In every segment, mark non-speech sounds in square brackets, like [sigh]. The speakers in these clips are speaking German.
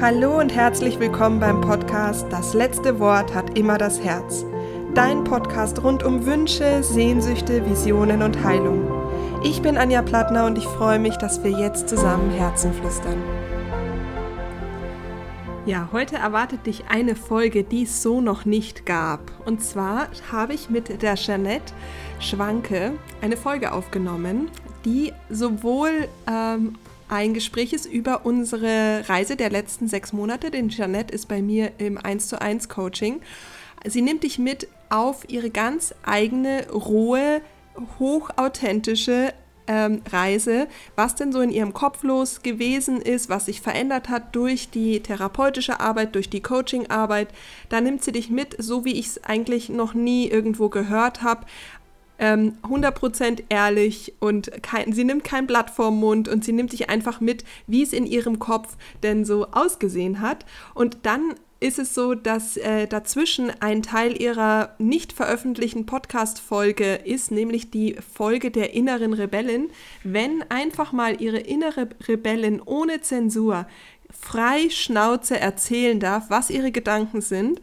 Hallo und herzlich willkommen beim Podcast Das letzte Wort hat immer das Herz. Dein Podcast rund um Wünsche, Sehnsüchte, Visionen und Heilung. Ich bin Anja Plattner und ich freue mich, dass wir jetzt zusammen Herzen flüstern. Ja, heute erwartet dich eine Folge, die es so noch nicht gab. Und zwar habe ich mit der Jeanette Schwanke eine Folge aufgenommen, die sowohl ähm, ein Gespräch ist über unsere Reise der letzten sechs Monate, denn Jeanette ist bei mir im 1 zu 1 Coaching. Sie nimmt dich mit auf ihre ganz eigene, rohe, hochauthentische ähm, Reise, was denn so in ihrem Kopf los gewesen ist, was sich verändert hat durch die therapeutische Arbeit, durch die Coaching-Arbeit. Da nimmt sie dich mit, so wie ich es eigentlich noch nie irgendwo gehört habe, ähm, 100% ehrlich und kein, sie nimmt kein Blatt vorm Mund und sie nimmt dich einfach mit, wie es in ihrem Kopf denn so ausgesehen hat. Und dann ist es so, dass äh, dazwischen ein Teil ihrer nicht veröffentlichten Podcast-Folge ist, nämlich die Folge der inneren Rebellin. Wenn einfach mal ihre innere Rebellin ohne Zensur frei Schnauze erzählen darf, was ihre Gedanken sind.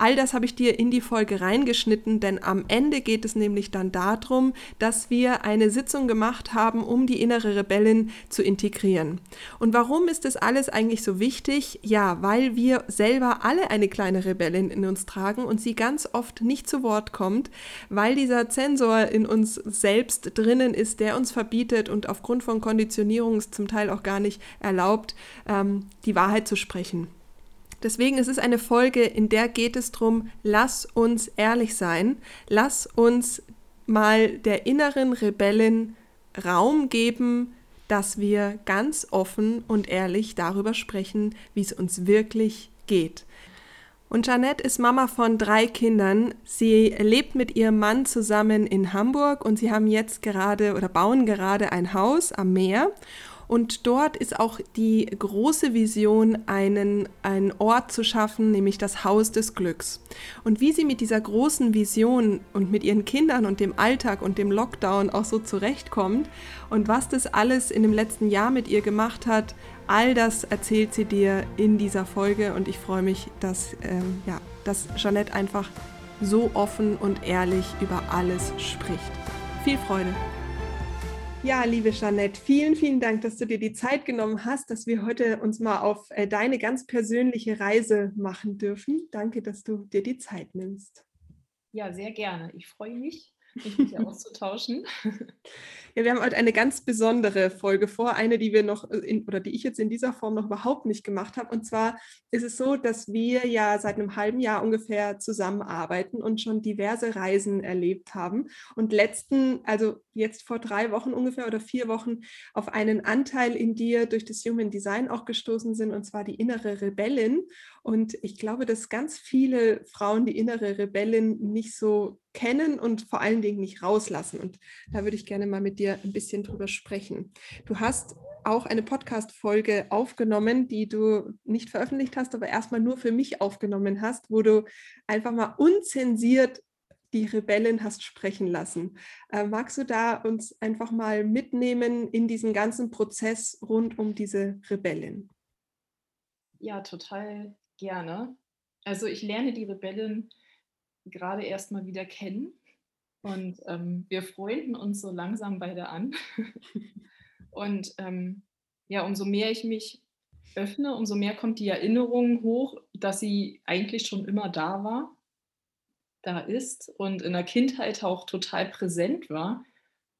All das habe ich dir in die Folge reingeschnitten, denn am Ende geht es nämlich dann darum, dass wir eine Sitzung gemacht haben, um die innere Rebellin zu integrieren. Und warum ist das alles eigentlich so wichtig? Ja, weil wir selber alle eine kleine Rebellin in uns tragen und sie ganz oft nicht zu Wort kommt, weil dieser Zensor in uns selbst drinnen ist, der uns verbietet und aufgrund von Konditionierung zum Teil auch gar nicht erlaubt, ähm, die Wahrheit zu sprechen. Deswegen ist es eine Folge, in der geht es darum, lass uns ehrlich sein, lass uns mal der inneren Rebellin Raum geben, dass wir ganz offen und ehrlich darüber sprechen, wie es uns wirklich geht. Und Janette ist Mama von drei Kindern. Sie lebt mit ihrem Mann zusammen in Hamburg und sie haben jetzt gerade oder bauen gerade ein Haus am Meer. Und dort ist auch die große Vision, einen, einen Ort zu schaffen, nämlich das Haus des Glücks. Und wie sie mit dieser großen Vision und mit ihren Kindern und dem Alltag und dem Lockdown auch so zurechtkommt und was das alles in dem letzten Jahr mit ihr gemacht hat, all das erzählt sie dir in dieser Folge und ich freue mich, dass, ähm, ja, dass Jeanette einfach so offen und ehrlich über alles spricht. Viel Freude! Ja, liebe Jeanette, vielen, vielen Dank, dass du dir die Zeit genommen hast, dass wir heute uns mal auf äh, deine ganz persönliche Reise machen dürfen. Danke, dass du dir die Zeit nimmst. Ja, sehr gerne. Ich freue mich mich mit dir auszutauschen. [laughs] Ja, wir haben heute eine ganz besondere Folge vor, eine, die wir noch in, oder die ich jetzt in dieser Form noch überhaupt nicht gemacht habe. Und zwar ist es so, dass wir ja seit einem halben Jahr ungefähr zusammenarbeiten und schon diverse Reisen erlebt haben. Und letzten, also jetzt vor drei Wochen ungefähr oder vier Wochen, auf einen Anteil in dir durch das Human Design auch gestoßen sind, und zwar die innere Rebellin. Und ich glaube, dass ganz viele Frauen die innere Rebellin nicht so kennen und vor allen Dingen nicht rauslassen. Und da würde ich gerne mal mit dir ein bisschen drüber sprechen. Du hast auch eine Podcast-Folge aufgenommen, die du nicht veröffentlicht hast, aber erstmal nur für mich aufgenommen hast, wo du einfach mal unzensiert die Rebellen hast sprechen lassen. Äh, magst du da uns einfach mal mitnehmen in diesen ganzen Prozess rund um diese Rebellen? Ja, total gerne. Also ich lerne die Rebellen gerade erst mal wieder kennen. Und ähm, wir freunden uns so langsam beide an. [laughs] Und ähm, ja, umso mehr ich mich öffne, umso mehr kommt die Erinnerung hoch, dass sie eigentlich schon immer da war, da ist und in der Kindheit auch total präsent war.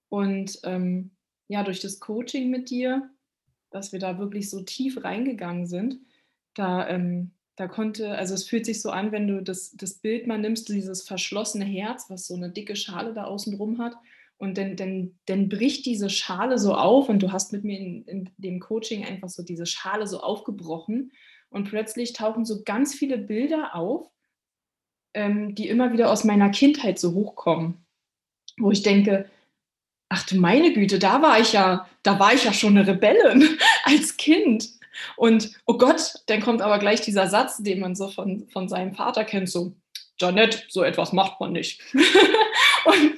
Und ähm, ja, durch das Coaching mit dir, dass wir da wirklich so tief reingegangen sind, da ähm, da konnte, also es fühlt sich so an, wenn du das, das Bild mal nimmst, dieses verschlossene Herz, was so eine dicke Schale da außen drum hat. Und dann, dann, dann bricht diese Schale so auf und du hast mit mir in, in dem Coaching einfach so diese Schale so aufgebrochen. Und plötzlich tauchen so ganz viele Bilder auf, ähm, die immer wieder aus meiner Kindheit so hochkommen. Wo ich denke, ach du meine Güte, da war ich ja, da war ich ja schon eine Rebellin [laughs] als Kind. Und oh Gott, dann kommt aber gleich dieser Satz, den man so von, von seinem Vater kennt, so, Janette, so etwas macht man nicht. [laughs] und,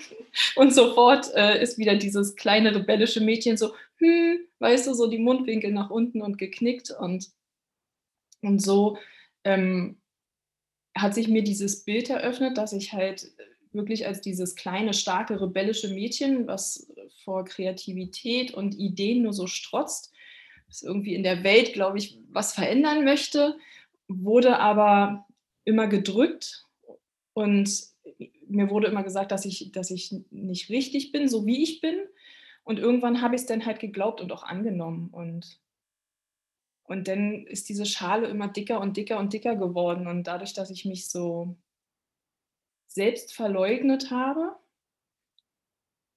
und sofort äh, ist wieder dieses kleine rebellische Mädchen so, hm, weißt du, so die Mundwinkel nach unten und geknickt. Und Und so ähm, hat sich mir dieses Bild eröffnet, dass ich halt wirklich als dieses kleine, starke, rebellische Mädchen, was vor Kreativität und Ideen nur so strotzt, was irgendwie in der Welt, glaube ich, was verändern möchte, wurde aber immer gedrückt und mir wurde immer gesagt, dass ich, dass ich nicht richtig bin, so wie ich bin. Und irgendwann habe ich es dann halt geglaubt und auch angenommen. Und, und dann ist diese Schale immer dicker und dicker und dicker geworden. Und dadurch, dass ich mich so selbst verleugnet habe,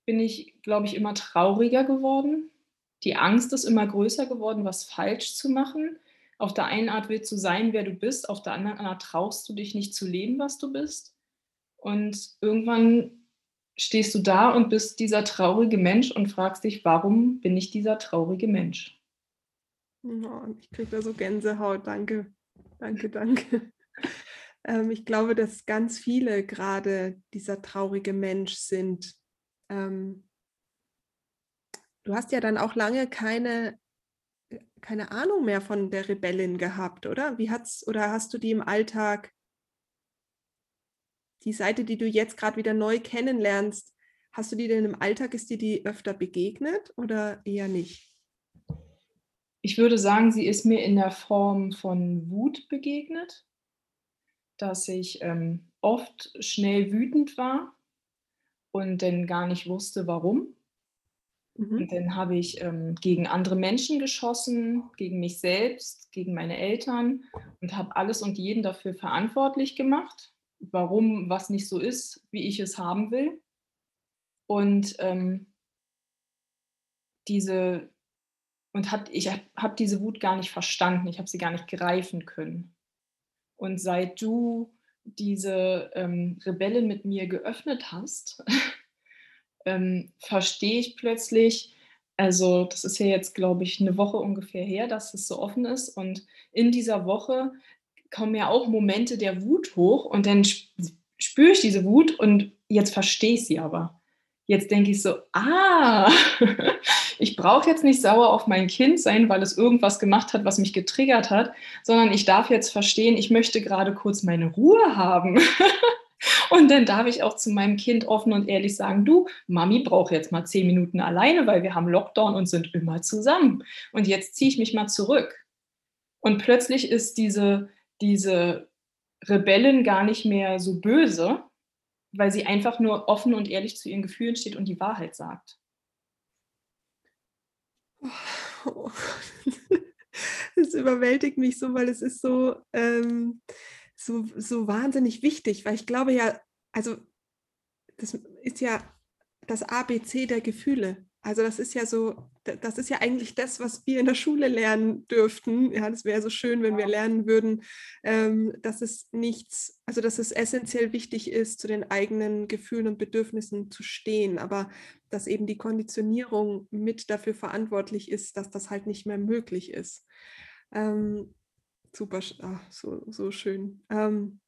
bin ich, glaube ich, immer trauriger geworden. Die Angst ist immer größer geworden, was falsch zu machen. Auf der einen Art willst du sein, wer du bist, auf der anderen Art traust du dich nicht zu leben, was du bist. Und irgendwann stehst du da und bist dieser traurige Mensch und fragst dich, warum bin ich dieser traurige Mensch? Ich kriege da so Gänsehaut. Danke, danke, danke. [laughs] Ähm, ich glaube, dass ganz viele gerade dieser traurige Mensch sind. Ähm, du hast ja dann auch lange keine, keine Ahnung mehr von der Rebellin gehabt, oder? Wie hat's, oder hast du die im Alltag, die Seite, die du jetzt gerade wieder neu kennenlernst, hast du die denn im Alltag, ist dir die öfter begegnet oder eher nicht? Ich würde sagen, sie ist mir in der Form von Wut begegnet dass ich ähm, oft schnell wütend war und dann gar nicht wusste, warum. Mhm. Und dann habe ich ähm, gegen andere Menschen geschossen, gegen mich selbst, gegen meine Eltern und habe alles und jeden dafür verantwortlich gemacht, warum was nicht so ist, wie ich es haben will. Und ähm, diese und hat, ich habe hab diese Wut gar nicht verstanden, ich habe sie gar nicht greifen können. Und seit du diese ähm, Rebellen mit mir geöffnet hast, [laughs] ähm, verstehe ich plötzlich, also das ist ja jetzt, glaube ich, eine Woche ungefähr her, dass es so offen ist. Und in dieser Woche kommen ja auch Momente der Wut hoch und dann spüre ich diese Wut und jetzt verstehe ich sie aber. Jetzt denke ich so, ah, [laughs] ich brauche jetzt nicht sauer auf mein Kind sein, weil es irgendwas gemacht hat, was mich getriggert hat, sondern ich darf jetzt verstehen, ich möchte gerade kurz meine Ruhe haben. [laughs] Und dann darf ich auch zu meinem Kind offen und ehrlich sagen, du, Mami braucht jetzt mal zehn Minuten alleine, weil wir haben Lockdown und sind immer zusammen. Und jetzt ziehe ich mich mal zurück. Und plötzlich ist diese, diese Rebellin gar nicht mehr so böse, weil sie einfach nur offen und ehrlich zu ihren Gefühlen steht und die Wahrheit sagt. [laughs] Oh. Es überwältigt mich so, weil es ist so, ähm, so, so wahnsinnig wichtig, weil ich glaube ja, also das ist ja das ABC der Gefühle. Also das ist ja so, das ist ja eigentlich das, was wir in der Schule lernen dürften. Ja, das wäre so schön, wenn wir lernen würden, ähm, dass es nichts, also dass es essentiell wichtig ist, zu den eigenen Gefühlen und Bedürfnissen zu stehen, aber dass eben die Konditionierung mit dafür verantwortlich ist, dass das halt nicht mehr möglich ist. Ähm, super, ach, so, so schön. Ähm,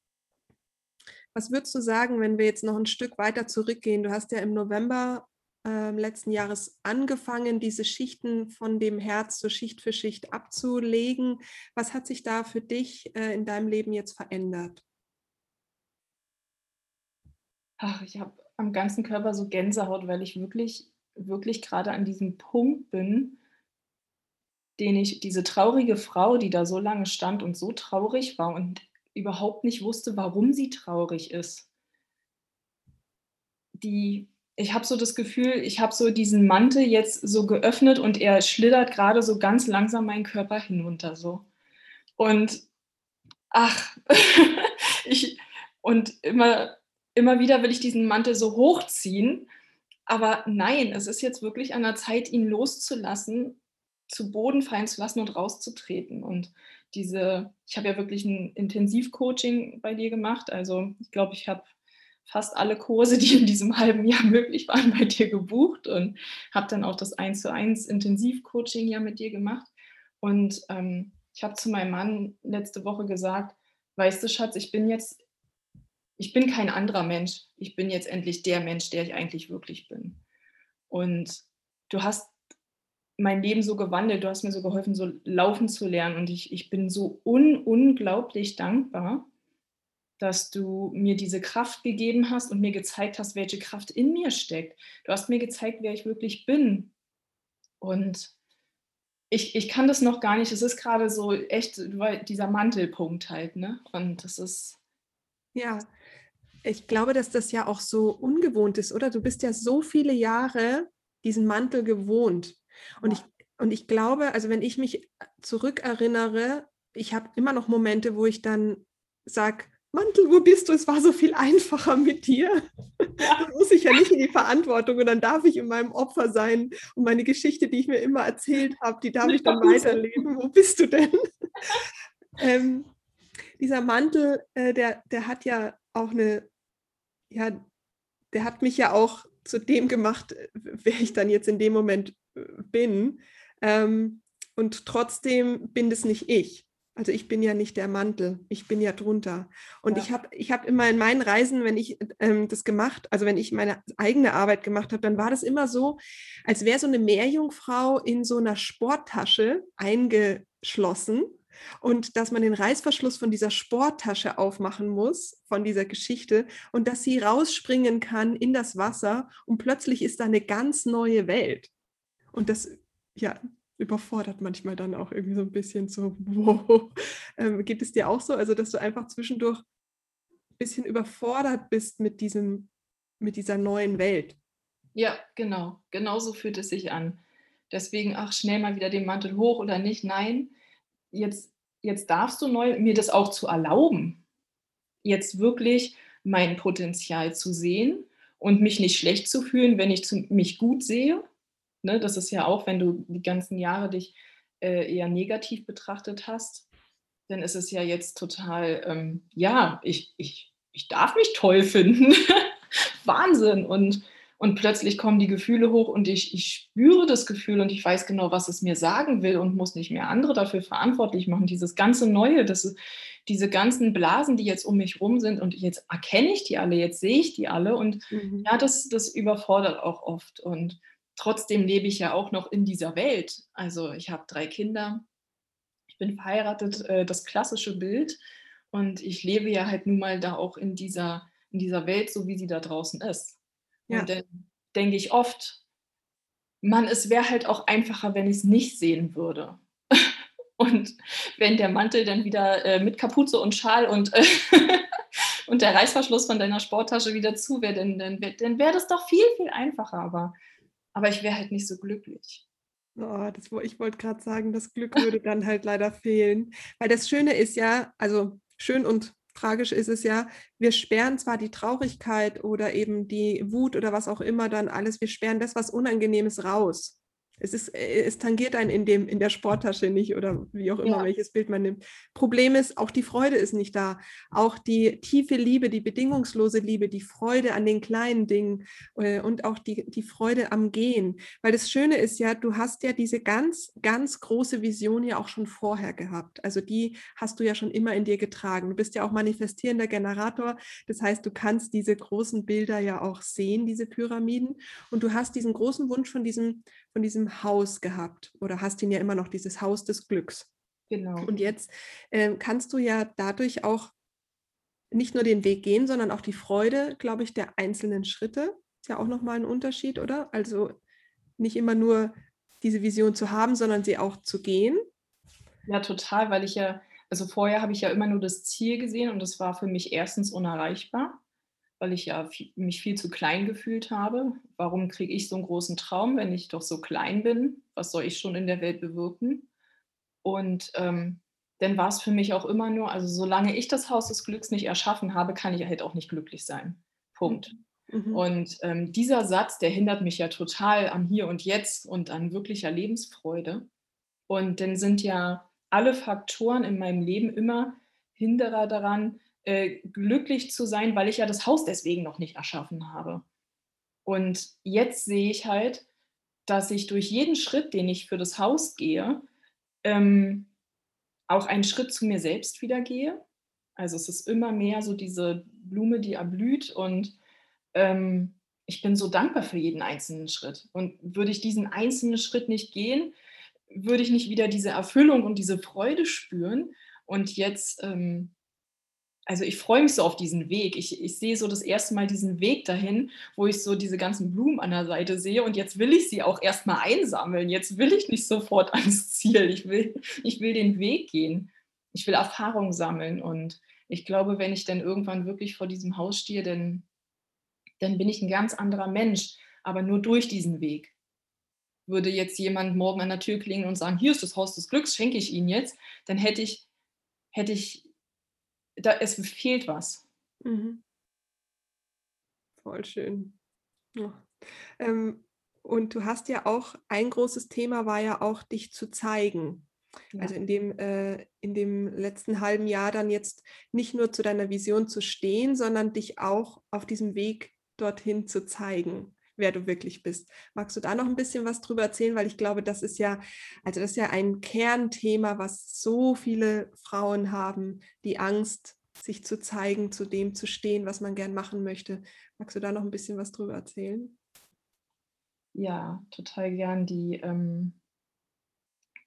was würdest du sagen, wenn wir jetzt noch ein Stück weiter zurückgehen? Du hast ja im November äh, letzten Jahres angefangen, diese Schichten von dem Herz so Schicht für Schicht abzulegen. Was hat sich da für dich äh, in deinem Leben jetzt verändert? Ach, ich habe am ganzen Körper so Gänsehaut, weil ich wirklich, wirklich gerade an diesem Punkt bin, den ich, diese traurige Frau, die da so lange stand und so traurig war und überhaupt nicht wusste, warum sie traurig ist, die ich habe so das Gefühl, ich habe so diesen Mantel jetzt so geöffnet und er schlittert gerade so ganz langsam meinen Körper hinunter so. Und ach, [laughs] ich und immer immer wieder will ich diesen Mantel so hochziehen, aber nein, es ist jetzt wirklich an der Zeit, ihn loszulassen, zu Boden fallen zu lassen und rauszutreten. Und diese, ich habe ja wirklich ein Intensivcoaching bei dir gemacht. Also ich glaube, ich habe fast alle Kurse, die in diesem halben Jahr [laughs] möglich waren, bei dir gebucht und habe dann auch das 1 zu 1 Intensivcoaching ja mit dir gemacht. Und ähm, ich habe zu meinem Mann letzte Woche gesagt, weißt du, Schatz, ich bin jetzt, ich bin kein anderer Mensch. Ich bin jetzt endlich der Mensch, der ich eigentlich wirklich bin. Und du hast mein Leben so gewandelt. Du hast mir so geholfen, so laufen zu lernen. Und ich, ich bin so un unglaublich dankbar, dass du mir diese Kraft gegeben hast und mir gezeigt hast, welche Kraft in mir steckt. Du hast mir gezeigt, wer ich wirklich bin. Und ich, ich kann das noch gar nicht. Es ist gerade so echt dieser Mantelpunkt halt, ne? Und das ist. Ja, ich glaube, dass das ja auch so ungewohnt ist, oder? Du bist ja so viele Jahre diesen Mantel gewohnt. Und, ja. ich, und ich glaube, also wenn ich mich zurückerinnere, ich habe immer noch Momente, wo ich dann sage, Mantel, wo bist du? Es war so viel einfacher [laughs] mit dir. Ja. Dann muss ich ja nicht in die Verantwortung und dann darf ich in meinem Opfer sein und meine Geschichte, die ich mir immer erzählt habe, die darf ich dann weiterleben. Wo bist du denn? [laughs] ähm, dieser Mantel, äh, der, der hat ja auch eine, ja, der hat mich ja auch zu dem gemacht, wer ich dann jetzt in dem Moment äh, bin. Ähm, und trotzdem bin das nicht ich. Also ich bin ja nicht der Mantel, ich bin ja drunter. Und ja. ich habe ich hab immer in meinen Reisen, wenn ich ähm, das gemacht, also wenn ich meine eigene Arbeit gemacht habe, dann war das immer so, als wäre so eine Meerjungfrau in so einer Sporttasche eingeschlossen und dass man den Reißverschluss von dieser Sporttasche aufmachen muss, von dieser Geschichte, und dass sie rausspringen kann in das Wasser und plötzlich ist da eine ganz neue Welt. Und das, ja, überfordert manchmal dann auch irgendwie so ein bisschen so, [laughs] wow. Ähm, geht es dir auch so? Also, dass du einfach zwischendurch ein bisschen überfordert bist mit diesem, mit dieser neuen Welt. Ja, genau. Genauso fühlt es sich an. Deswegen, ach, schnell mal wieder den Mantel hoch oder nicht. Nein, jetzt, jetzt darfst du neu, mir das auch zu erlauben. Jetzt wirklich mein Potenzial zu sehen und mich nicht schlecht zu fühlen, wenn ich zu, mich gut sehe Ne? Das ist ja auch, wenn du die ganzen Jahre dich äh, eher negativ betrachtet hast, dann ist es ja jetzt total, ähm, ja, ich, ich, ich darf mich toll finden. [laughs] Wahnsinn. Und, und plötzlich kommen die Gefühle hoch und ich, ich spüre das Gefühl und ich weiß genau, was es mir sagen will und muss nicht mehr andere dafür verantwortlich machen. Dieses ganze Neue, das diese ganzen Blasen, die jetzt um mich rum sind und jetzt erkenne ich die alle, jetzt sehe ich die alle und mhm. ja, das, das überfordert auch oft. Und trotzdem lebe ich ja auch noch in dieser Welt. Also ich habe drei Kinder, ich bin verheiratet, äh, das klassische Bild. Und ich lebe ja halt nun mal da auch in dieser, in dieser Welt, so wie sie da draußen ist. Ja. Und dann denke ich oft, Mann, es wäre halt auch einfacher, wenn ich es nicht sehen würde. [laughs] und wenn der Mantel dann wieder äh, mit Kapuze und Schal und, äh, [laughs] und der Reißverschluss von deiner Sporttasche wieder zu wäre, dann, dann, dann wäre das doch viel, viel einfacher. Aber aber ich wäre halt nicht so glücklich. Oh, das, ich wollte gerade sagen, das Glück würde dann halt leider fehlen. Weil das Schöne ist ja, also schön und tragisch ist es ja, wir sperren zwar die Traurigkeit oder eben die Wut oder was auch immer dann alles, wir sperren das, was Unangenehmes raus es, ist, äh, es tangiert einen in, dem, in der Sporttasche nicht oder wie auch immer, ja. welches Bild man nimmt. Problem ist, auch die Freude ist nicht da. Auch die tiefe Liebe, die bedingungslose Liebe, die Freude an den kleinen Dingen äh, und auch die, die Freude am Gehen. Weil das Schöne ist ja, du hast ja diese ganz, ganz große Vision ja auch schon vorher gehabt. Also die hast du ja schon immer in dir getragen. Du bist ja auch manifestierender Generator. Das heißt, du kannst diese großen Bilder ja auch sehen, diese Pyramiden. Und du hast diesen großen Wunsch von diesem von diesem Haus gehabt oder hast ihn ja immer noch, dieses Haus des Glücks. Genau. Und jetzt äh, kannst du ja dadurch auch nicht nur den Weg gehen, sondern auch die Freude, glaube ich, der einzelnen Schritte. Ist ja auch nochmal ein Unterschied, oder? Also nicht immer nur diese Vision zu haben, sondern sie auch zu gehen. Ja, total, weil ich ja, also vorher habe ich ja immer nur das Ziel gesehen und das war für mich erstens unerreichbar weil ich ja mich viel zu klein gefühlt habe. Warum kriege ich so einen großen Traum, wenn ich doch so klein bin? Was soll ich schon in der Welt bewirken? Und ähm, dann war es für mich auch immer nur, also solange ich das Haus des Glücks nicht erschaffen habe, kann ich halt auch nicht glücklich sein. Punkt. Mhm. Und ähm, dieser Satz, der hindert mich ja total am Hier und Jetzt und an wirklicher Lebensfreude. Und dann sind ja alle Faktoren in meinem Leben immer Hinderer daran, äh, glücklich zu sein, weil ich ja das Haus deswegen noch nicht erschaffen habe. Und jetzt sehe ich halt, dass ich durch jeden Schritt, den ich für das Haus gehe, ähm, auch einen Schritt zu mir selbst wieder gehe. Also es ist immer mehr so diese Blume, die erblüht und ähm, ich bin so dankbar für jeden einzelnen Schritt. Und würde ich diesen einzelnen Schritt nicht gehen, würde ich nicht wieder diese Erfüllung und diese Freude spüren. Und jetzt, ähm, also ich freue mich so auf diesen Weg. Ich, ich sehe so das erste Mal diesen Weg dahin, wo ich so diese ganzen Blumen an der Seite sehe. Und jetzt will ich sie auch erstmal einsammeln. Jetzt will ich nicht sofort [laughs] ans Ziel. Ich will, ich will den Weg gehen. Ich will Erfahrung sammeln. Und ich glaube, wenn ich dann irgendwann wirklich vor diesem Haus stehe, dann dann bin ich ein ganz anderer Mensch, aber nur durch diesen Weg. Würde jetzt jemand morgen an der Tür klingeln und sagen, hier ist das Haus des Glücks, schenke ich Ihnen jetzt, dann hätte ich, hätte ich, da, es fehlt was. Mhm. Voll schön. Ja. Ähm, und du hast ja auch, ein großes Thema war ja auch, dich zu zeigen. Ja. Also in dem, äh, in dem letzten halben Jahr dann jetzt nicht nur zu deiner Vision zu stehen, sondern dich auch auf diesem Weg dorthin zu zeigen, wer du wirklich bist. Magst du da noch ein bisschen was drüber erzählen? Weil ich glaube, das ist ja, also das ist ja ein Kernthema, was so viele Frauen haben, die Angst, sich zu zeigen, zu dem zu stehen, was man gern machen möchte. Magst du da noch ein bisschen was drüber erzählen? Ja, total gern. Die, ähm,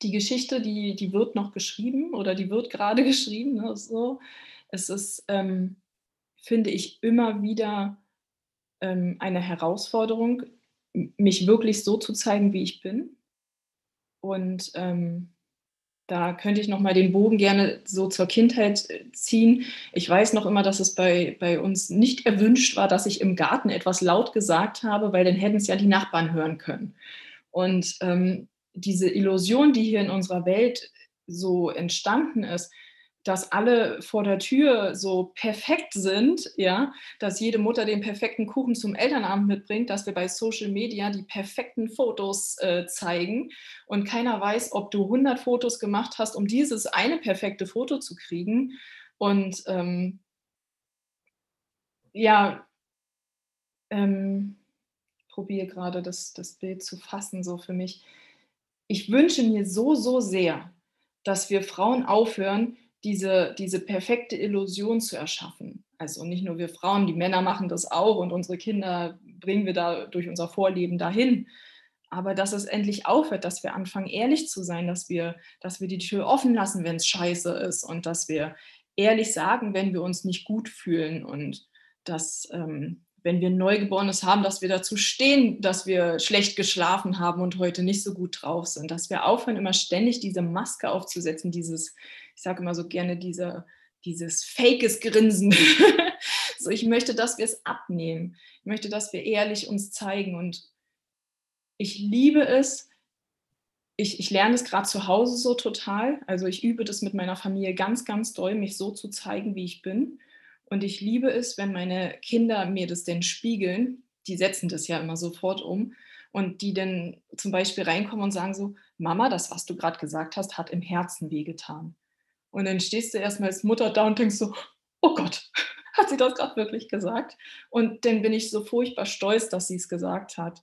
die Geschichte, die, die wird noch geschrieben oder die wird gerade [laughs] geschrieben. Ne, so. Es ist, ähm, finde ich, immer wieder ähm, eine Herausforderung, mich wirklich so zu zeigen, wie ich bin. Und ähm, da könnte ich noch mal den Bogen gerne so zur Kindheit äh, ziehen. Ich weiß noch immer, dass es bei, bei uns nicht erwünscht war, dass ich im Garten etwas laut gesagt habe, weil dann hätten es ja die Nachbarn hören können. Und ähm, diese Illusion, die hier in unserer Welt so entstanden ist, dass alle vor der Tür so perfekt sind, ja, dass jede Mutter den perfekten Kuchen zum Elternabend mitbringt, dass wir bei Social Media die perfekten Fotos äh, zeigen und keiner weiß, ob du 100 Fotos gemacht hast, um dieses eine perfekte Foto zu kriegen. Und ähm, ja, ähm, probiere gerade das, das Bild zu fassen, so für mich. Ich wünsche mir so, so sehr, dass wir Frauen aufhören, diese, diese perfekte Illusion zu erschaffen. Also nicht nur wir Frauen, die Männer machen das auch und unsere Kinder bringen wir da durch unser Vorleben dahin. Aber dass es endlich aufhört, dass wir anfangen, ehrlich zu sein, dass wir, dass wir die Tür offen lassen, wenn es scheiße ist und dass wir ehrlich sagen, wenn wir uns nicht gut fühlen und dass, ähm, wenn wir ein Neugeborenes haben, dass wir dazu stehen, dass wir schlecht geschlafen haben und heute nicht so gut drauf sind, dass wir aufhören, immer ständig diese Maske aufzusetzen, dieses, ich sage immer so gerne, diese, dieses fakes Grinsen. [laughs] so, ich möchte, dass wir es abnehmen. Ich möchte, dass wir ehrlich uns zeigen. Und ich liebe es, ich, ich lerne es gerade zu Hause so total. Also ich übe das mit meiner Familie ganz, ganz doll, mich so zu zeigen, wie ich bin. Und ich liebe es, wenn meine Kinder mir das denn spiegeln. Die setzen das ja immer sofort um. Und die dann zum Beispiel reinkommen und sagen so, Mama, das, was du gerade gesagt hast, hat im Herzen wehgetan. Und dann stehst du erstmal als Mutter da und denkst so, oh Gott, [laughs] hat sie das gerade wirklich gesagt? Und dann bin ich so furchtbar stolz, dass sie es gesagt hat.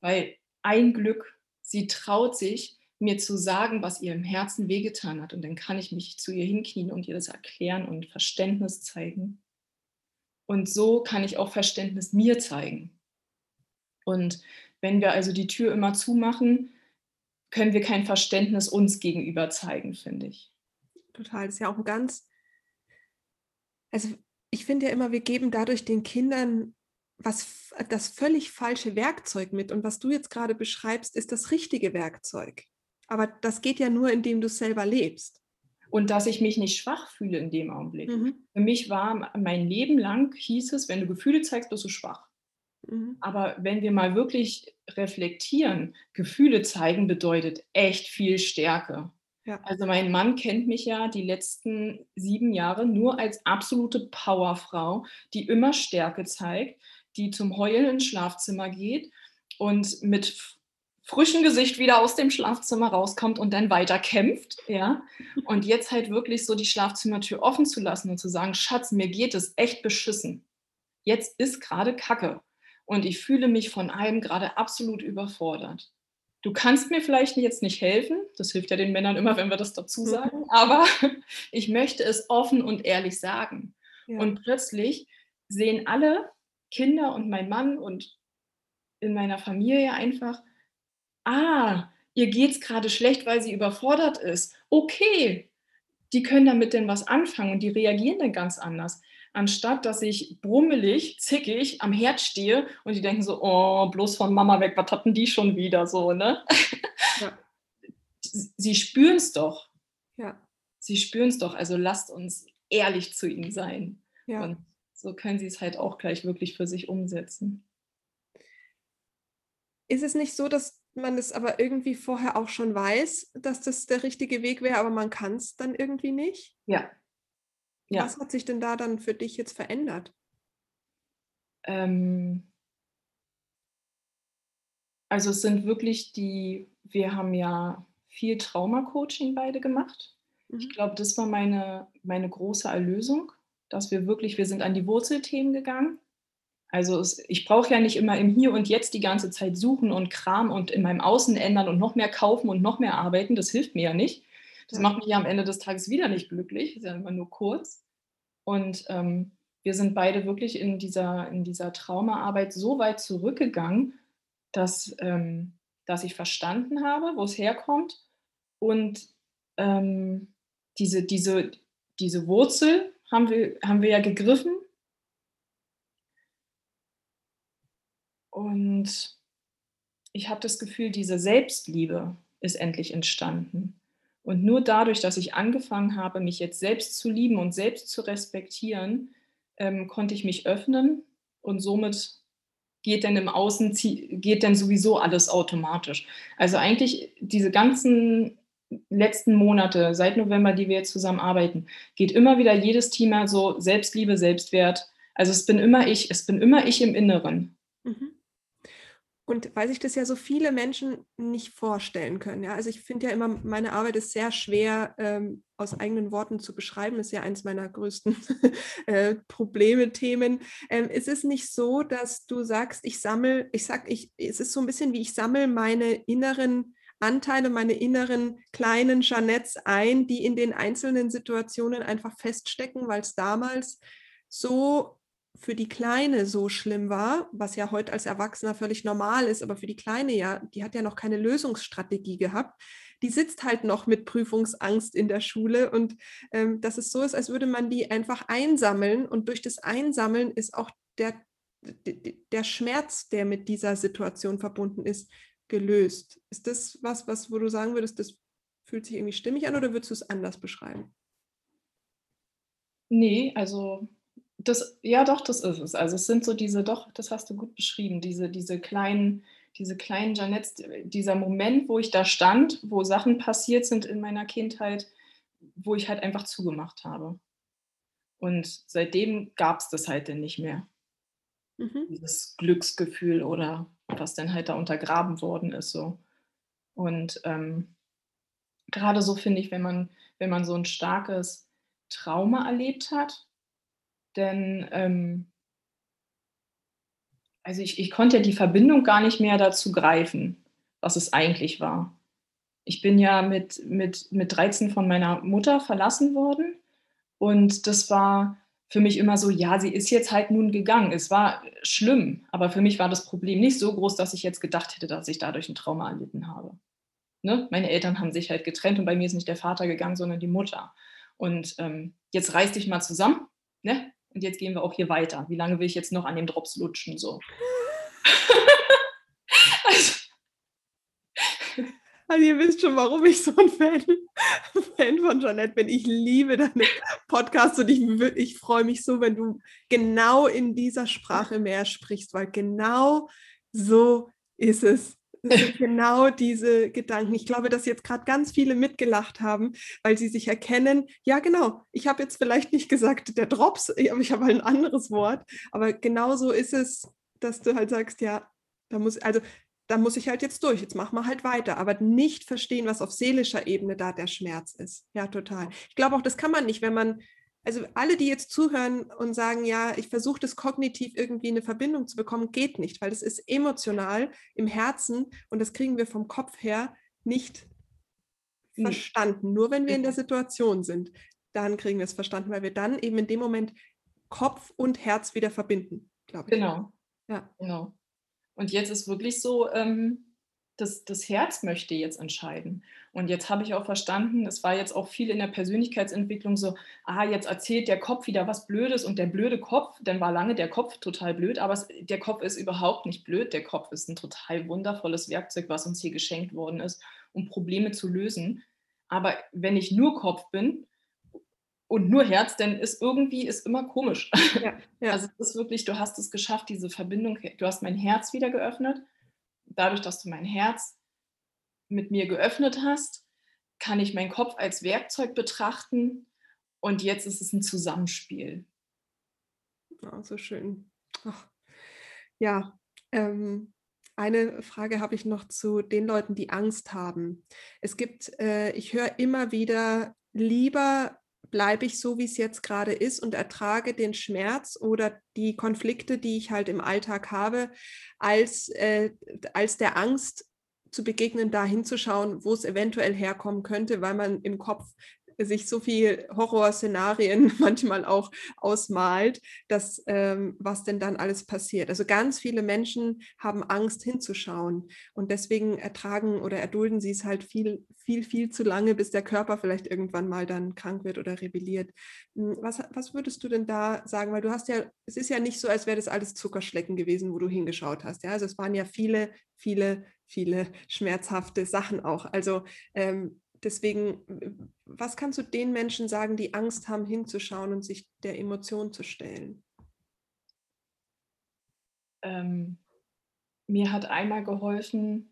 Weil ein Glück, sie traut sich, mir zu sagen, was ihr im Herzen wehgetan hat. Und dann kann ich mich zu ihr hinknien und ihr das erklären und Verständnis zeigen. Und so kann ich auch Verständnis mir zeigen. Und wenn wir also die Tür immer zumachen, können wir kein Verständnis uns gegenüber zeigen, finde ich total. Das ist ja auch ein ganz, also ich finde ja immer, wir geben dadurch den Kindern was das völlig falsche Werkzeug mit. Und was du jetzt gerade beschreibst, ist das richtige Werkzeug. Aber das geht ja nur, indem du es selber lebst. Und dass ich mich nicht schwach fühle in dem Augenblick. Mhm. Für mich war mein Leben lang, hieß es, wenn du Gefühle zeigst, bist du schwach. Mhm. Aber wenn wir mal wirklich reflektieren, Gefühle zeigen bedeutet echt viel Stärke. Ja. Also mein Mann kennt mich ja die letzten sieben Jahre nur als absolute Powerfrau, die immer Stärke zeigt, die zum Heulen ins Schlafzimmer geht und mit frischem Gesicht wieder aus dem Schlafzimmer rauskommt und dann weiter kämpft, ja. Und jetzt halt wirklich so die Schlafzimmertür offen zu lassen und zu sagen, Schatz, mir geht es echt beschissen. Jetzt ist gerade Kacke und ich fühle mich von allem gerade absolut überfordert du kannst mir vielleicht jetzt nicht helfen, das hilft ja den Männern immer, wenn wir das dazu mhm. sagen, aber [laughs] ich möchte es offen und ehrlich sagen. Ja. Und plötzlich sehen alle Kinder und mein Mann und in meiner Familie einfach, ah, ihr geht es gerade schlecht, weil sie überfordert ist. Okay, die können damit denn was anfangen und die reagieren dann ganz anders. Anstatt dass ich brummelig, zickig am Herd stehe und die denken so, oh, bloß von Mama weg, was hatten die schon wieder so, ne? Ja. [laughs] Sie spüren es doch. Ja. Sie spüren es doch, also lasst uns ehrlich zu ihnen sein. Ja. Und so können sie es halt auch gleich wirklich für sich umsetzen. Ist es nicht so, dass man es aber irgendwie vorher auch schon weiß, dass das der richtige Weg wäre, aber man kann es dann irgendwie nicht? Ja. Ja. Was hat sich denn da dann für dich jetzt verändert? Ähm, also es sind wirklich die, wir haben ja viel Trauma-Coaching beide gemacht. Mhm. Ich glaube, das war meine, meine große Erlösung, dass wir wirklich, wir sind an die Wurzelthemen gegangen also es, ich brauche ja nicht immer im Hier und Jetzt die ganze Zeit suchen und Kram und in meinem Außen ändern und noch mehr kaufen und noch mehr arbeiten. Das hilft mir ja nicht. Das ja. macht mich ja am Ende des Tages wieder nicht glücklich. Das ist ja immer nur kurz. Und ähm, wir sind beide wirklich in dieser, in dieser Traumaarbeit so weit zurückgegangen, dass, ähm, dass ich verstanden habe, wo es herkommt. Und ähm, diese, diese, diese Wurzel haben wir, haben wir ja gegriffen Und ich habe das Gefühl, diese Selbstliebe ist endlich entstanden. Und nur dadurch, dass ich angefangen habe, mich jetzt selbst zu lieben und selbst zu respektieren, ähm, konnte ich mich öffnen und somit geht dann im Außen, geht dann sowieso alles automatisch. Also eigentlich diese ganzen letzten Monate, seit November, die wir jetzt zusammen arbeiten, geht immer wieder jedes Thema so Selbstliebe, Selbstwert. Also es bin immer ich, es bin immer ich im Inneren. Mhm. Und weil sich das ja so viele Menschen nicht vorstellen können. Ja? Also ich finde ja immer, meine Arbeit ist sehr schwer ähm, aus eigenen Worten zu beschreiben. Ist ja eines meiner größten [laughs] äh, Probleme, Themen. Ähm, ist es nicht so, dass du sagst, ich sammle, ich sag, ich, es ist so ein bisschen wie ich sammle meine inneren Anteile, meine inneren kleinen Jeanettes ein, die in den einzelnen Situationen einfach feststecken, weil es damals so für die Kleine so schlimm war, was ja heute als Erwachsener völlig normal ist, aber für die Kleine ja, die hat ja noch keine Lösungsstrategie gehabt. Die sitzt halt noch mit Prüfungsangst in der Schule und ähm, dass es so ist, als würde man die einfach einsammeln und durch das Einsammeln ist auch der, der Schmerz, der mit dieser Situation verbunden ist, gelöst. Ist das was, was, wo du sagen würdest, das fühlt sich irgendwie stimmig an oder würdest du es anders beschreiben? Nee, also das, ja, doch, das ist es. Also es sind so diese, doch, das hast du gut beschrieben, diese, diese kleinen, diese kleinen Janettes, dieser Moment, wo ich da stand, wo Sachen passiert sind in meiner Kindheit, wo ich halt einfach zugemacht habe. Und seitdem gab es das halt dann nicht mehr. Mhm. Dieses Glücksgefühl oder was dann halt da untergraben worden ist. So. Und ähm, gerade so finde ich, wenn man, wenn man so ein starkes Trauma erlebt hat, denn ähm, also ich, ich konnte ja die Verbindung gar nicht mehr dazu greifen, was es eigentlich war. Ich bin ja mit, mit, mit 13 von meiner Mutter verlassen worden und das war für mich immer so, ja, sie ist jetzt halt nun gegangen. Es war schlimm, aber für mich war das Problem nicht so groß, dass ich jetzt gedacht hätte, dass ich dadurch ein Trauma erlitten habe. Ne? Meine Eltern haben sich halt getrennt und bei mir ist nicht der Vater gegangen, sondern die Mutter. Und ähm, jetzt reiß dich mal zusammen, ne? Und jetzt gehen wir auch hier weiter. Wie lange will ich jetzt noch an dem Drops lutschen? So. [laughs] also, [laughs] also ihr wisst schon, warum ich so ein Fan, [laughs] Fan von Jeanette bin. Ich liebe deine Podcasts und ich, ich freue mich so, wenn du genau in dieser Sprache mehr sprichst, weil genau so ist es. [laughs] Genau diese Gedanken. Ich glaube, dass jetzt gerade ganz viele mitgelacht haben, weil sie sich erkennen, ja genau, ich habe jetzt vielleicht nicht gesagt der Drops, aber ich habe halt ein anderes Wort. Aber genauso ist es, dass du halt sagst, ja, da muss, also da muss ich halt jetzt durch, jetzt machen wir halt weiter, aber nicht verstehen, was auf seelischer Ebene da der Schmerz ist. Ja, total. Ich glaube auch, das kann man nicht, wenn man also alle, die jetzt zuhören und sagen, ja, ich versuche das kognitiv irgendwie eine Verbindung zu bekommen, geht nicht, weil das ist emotional im Herzen und das kriegen wir vom Kopf her nicht mhm. verstanden. Nur wenn wir in der Situation sind, dann kriegen wir es verstanden, weil wir dann eben in dem Moment Kopf und Herz wieder verbinden, glaube ich. Genau. Ja. Genau. Und jetzt ist wirklich so, ähm, das, das Herz möchte jetzt entscheiden. Und jetzt habe ich auch verstanden, es war jetzt auch viel in der Persönlichkeitsentwicklung so, ah, jetzt erzählt der Kopf wieder was Blödes und der blöde Kopf, dann war lange der Kopf total blöd, aber es, der Kopf ist überhaupt nicht blöd. Der Kopf ist ein total wundervolles Werkzeug, was uns hier geschenkt worden ist, um Probleme zu lösen. Aber wenn ich nur Kopf bin und nur Herz, dann ist irgendwie ist immer komisch. Ja, ja. [laughs] Also es ist wirklich, du hast es geschafft, diese Verbindung, du hast mein Herz wieder geöffnet. Dadurch, dass du mein Herz mit mir geöffnet hast, kann ich meinen Kopf als Werkzeug betrachten und jetzt ist es ein Zusammenspiel. Oh, so schön. Ach. Ja, ähm, eine Frage habe ich noch zu den Leuten, die Angst haben. Es gibt, äh, ich höre immer wieder, lieber bleibe ich so, wie es jetzt gerade ist und ertrage den Schmerz oder die Konflikte, die ich halt im Alltag habe, als, äh, als der Angst zu begegnen, da hinzuschauen, wo es eventuell herkommen könnte, weil man im Kopf sich so viel Horrorszenarien [laughs] manchmal auch ausmalt, dass ähm, was denn dann alles passiert. Also ganz viele Menschen haben Angst hinzuschauen und deswegen ertragen oder erdulden sie es halt viel, viel, viel zu lange, bis der Körper vielleicht irgendwann mal dann krank wird oder rebelliert. Hm, was, was würdest du denn da sagen? Weil du hast ja, es ist ja nicht so, als wäre das alles Zuckerschlecken gewesen, wo du hingeschaut hast. Ja, also es waren ja viele, viele, viele schmerzhafte Sachen auch. Also ähm, deswegen, was kannst du den Menschen sagen, die Angst haben, hinzuschauen und sich der Emotion zu stellen? Ähm, mir hat einmal geholfen,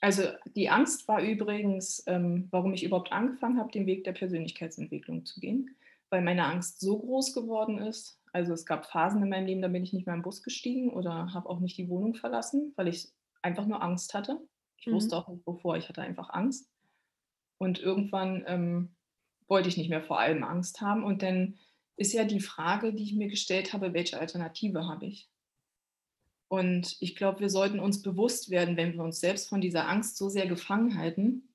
also die Angst war übrigens, ähm, warum ich überhaupt angefangen habe, den Weg der Persönlichkeitsentwicklung zu gehen, weil meine Angst so groß geworden ist. Also es gab Phasen in meinem Leben, da bin ich nicht mehr im Bus gestiegen oder habe auch nicht die Wohnung verlassen, weil ich einfach nur Angst hatte. Ich mhm. wusste auch nicht wovor, ich hatte einfach Angst. Und irgendwann ähm, wollte ich nicht mehr vor allem Angst haben. Und dann ist ja die Frage, die ich mir gestellt habe, welche Alternative habe ich? Und ich glaube, wir sollten uns bewusst werden, wenn wir uns selbst von dieser Angst so sehr gefangen halten,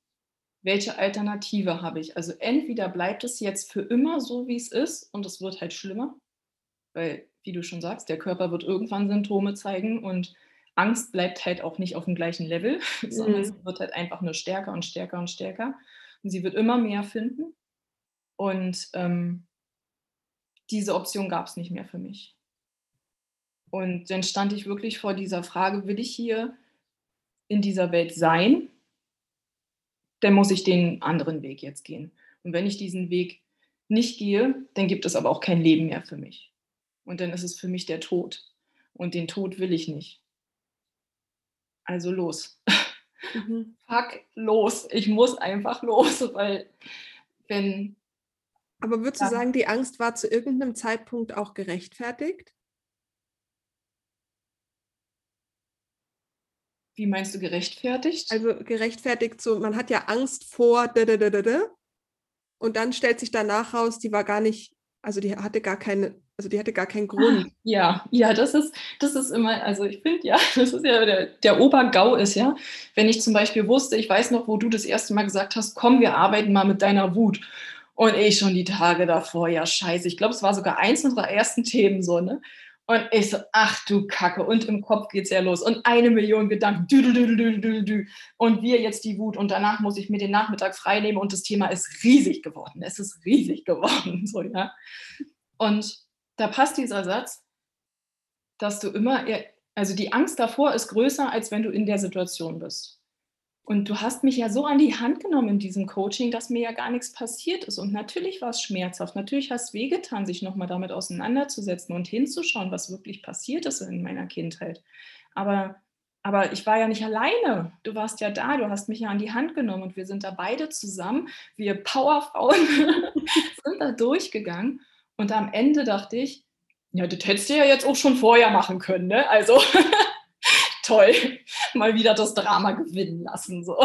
welche Alternative habe ich? Also entweder bleibt es jetzt für immer so, wie es ist und es wird halt schlimmer, weil, wie du schon sagst, der Körper wird irgendwann Symptome zeigen und Angst bleibt halt auch nicht auf dem gleichen Level, [laughs] sondern mhm. es wird halt einfach nur stärker und stärker und stärker. Und sie wird immer mehr finden. Und ähm, diese Option gab es nicht mehr für mich. Und dann stand ich wirklich vor dieser Frage, will ich hier in dieser Welt sein? Dann muss ich den anderen Weg jetzt gehen. Und wenn ich diesen Weg nicht gehe, dann gibt es aber auch kein Leben mehr für mich. Und dann ist es für mich der Tod. Und den Tod will ich nicht. Also los. [laughs] Mhm. Fuck los. Ich muss einfach los, [laughs] weil wenn. Aber würdest du sagen, die Angst war zu irgendeinem Zeitpunkt auch gerechtfertigt? Wie meinst du gerechtfertigt? Also gerechtfertigt so, man hat ja Angst vor und dann stellt sich danach raus, die war gar nicht, also die hatte gar keine also die hatte gar keinen Grund. Ja, ja, das ist, das ist immer, also ich finde ja, [laughs] das ist ja der, der Obergau ist ja, wenn ich zum Beispiel wusste, ich weiß noch, wo du das erste Mal gesagt hast, komm, wir arbeiten mal mit deiner Wut. Und ich schon die Tage davor, ja, scheiße. Ich glaube, es war sogar eins unserer ersten Themen so, ne? Und ich so, ach du Kacke. Und im Kopf geht es ja los. Und eine Million Gedanken. Dü, dü, dü, Und wir jetzt die Wut. Und danach muss ich mir den Nachmittag frei nehmen. Und das Thema ist riesig geworden. Es ist riesig geworden. [laughs] So, ja. Und da passt dieser Satz, dass du immer, also die Angst davor ist größer, als wenn du in der Situation bist. Und du hast mich ja so an die Hand genommen in diesem Coaching, dass mir ja gar nichts passiert ist. Und natürlich war es schmerzhaft. Natürlich hast es wehgetan, sich nochmal damit auseinanderzusetzen und hinzuschauen, was wirklich passiert ist in meiner Kindheit. Aber, aber ich war ja nicht alleine. Du warst ja da, du hast mich ja an die Hand genommen und wir sind da beide zusammen. Wir Powerfrauen [laughs] sind da durchgegangen. Und am Ende dachte ich, ja, das hättest du ja jetzt auch schon vorher machen können, ne? Also [laughs] toll, [laughs] mal wieder das Drama gewinnen lassen. So.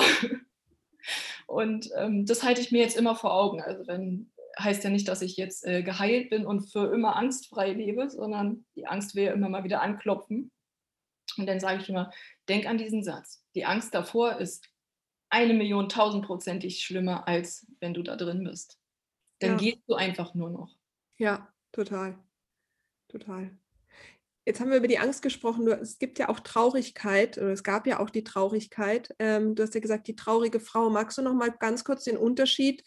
Und ähm, das halte ich mir jetzt immer vor Augen. Also wenn heißt ja nicht, dass ich jetzt äh, geheilt bin und für immer angstfrei lebe, sondern die Angst will ja immer mal wieder anklopfen. Und dann sage ich immer, denk an diesen Satz. Die Angst davor ist eine Million tausendprozentig schlimmer, als wenn du da drin bist. Dann ja. gehst du einfach nur noch. Ja, total. Total. Jetzt haben wir über die Angst gesprochen. es gibt ja auch Traurigkeit, oder es gab ja auch die Traurigkeit. Ähm, du hast ja gesagt, die traurige Frau. Magst du noch mal ganz kurz den Unterschied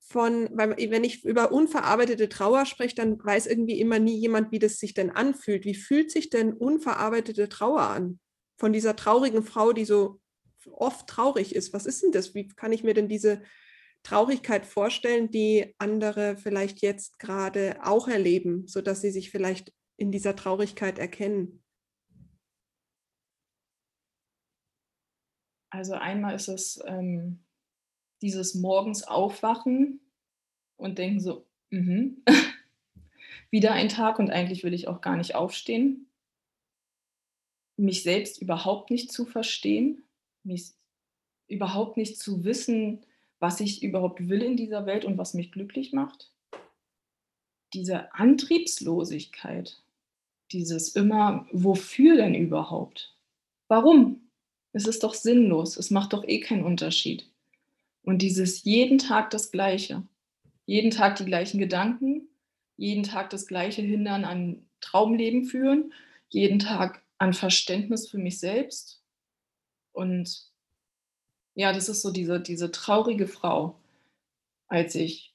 von, weil wenn ich über unverarbeitete Trauer spreche, dann weiß irgendwie immer nie jemand, wie das sich denn anfühlt. Wie fühlt sich denn unverarbeitete Trauer an? Von dieser traurigen Frau, die so oft traurig ist. Was ist denn das? Wie kann ich mir denn diese Traurigkeit vorstellen, die andere vielleicht jetzt gerade auch erleben, sodass sie sich vielleicht in dieser Traurigkeit erkennen? Also einmal ist es ähm, dieses morgens aufwachen und denken so, mhm. [laughs] wieder ein Tag und eigentlich will ich auch gar nicht aufstehen. Mich selbst überhaupt nicht zu verstehen, mich überhaupt nicht zu wissen, was ich überhaupt will in dieser Welt und was mich glücklich macht. Diese Antriebslosigkeit, dieses immer, wofür denn überhaupt? Warum? Es ist doch sinnlos, es macht doch eh keinen Unterschied. Und dieses jeden Tag das Gleiche, jeden Tag die gleichen Gedanken, jeden Tag das gleiche Hindern an Traumleben führen, jeden Tag an Verständnis für mich selbst. Und ja, das ist so diese, diese traurige Frau, als ich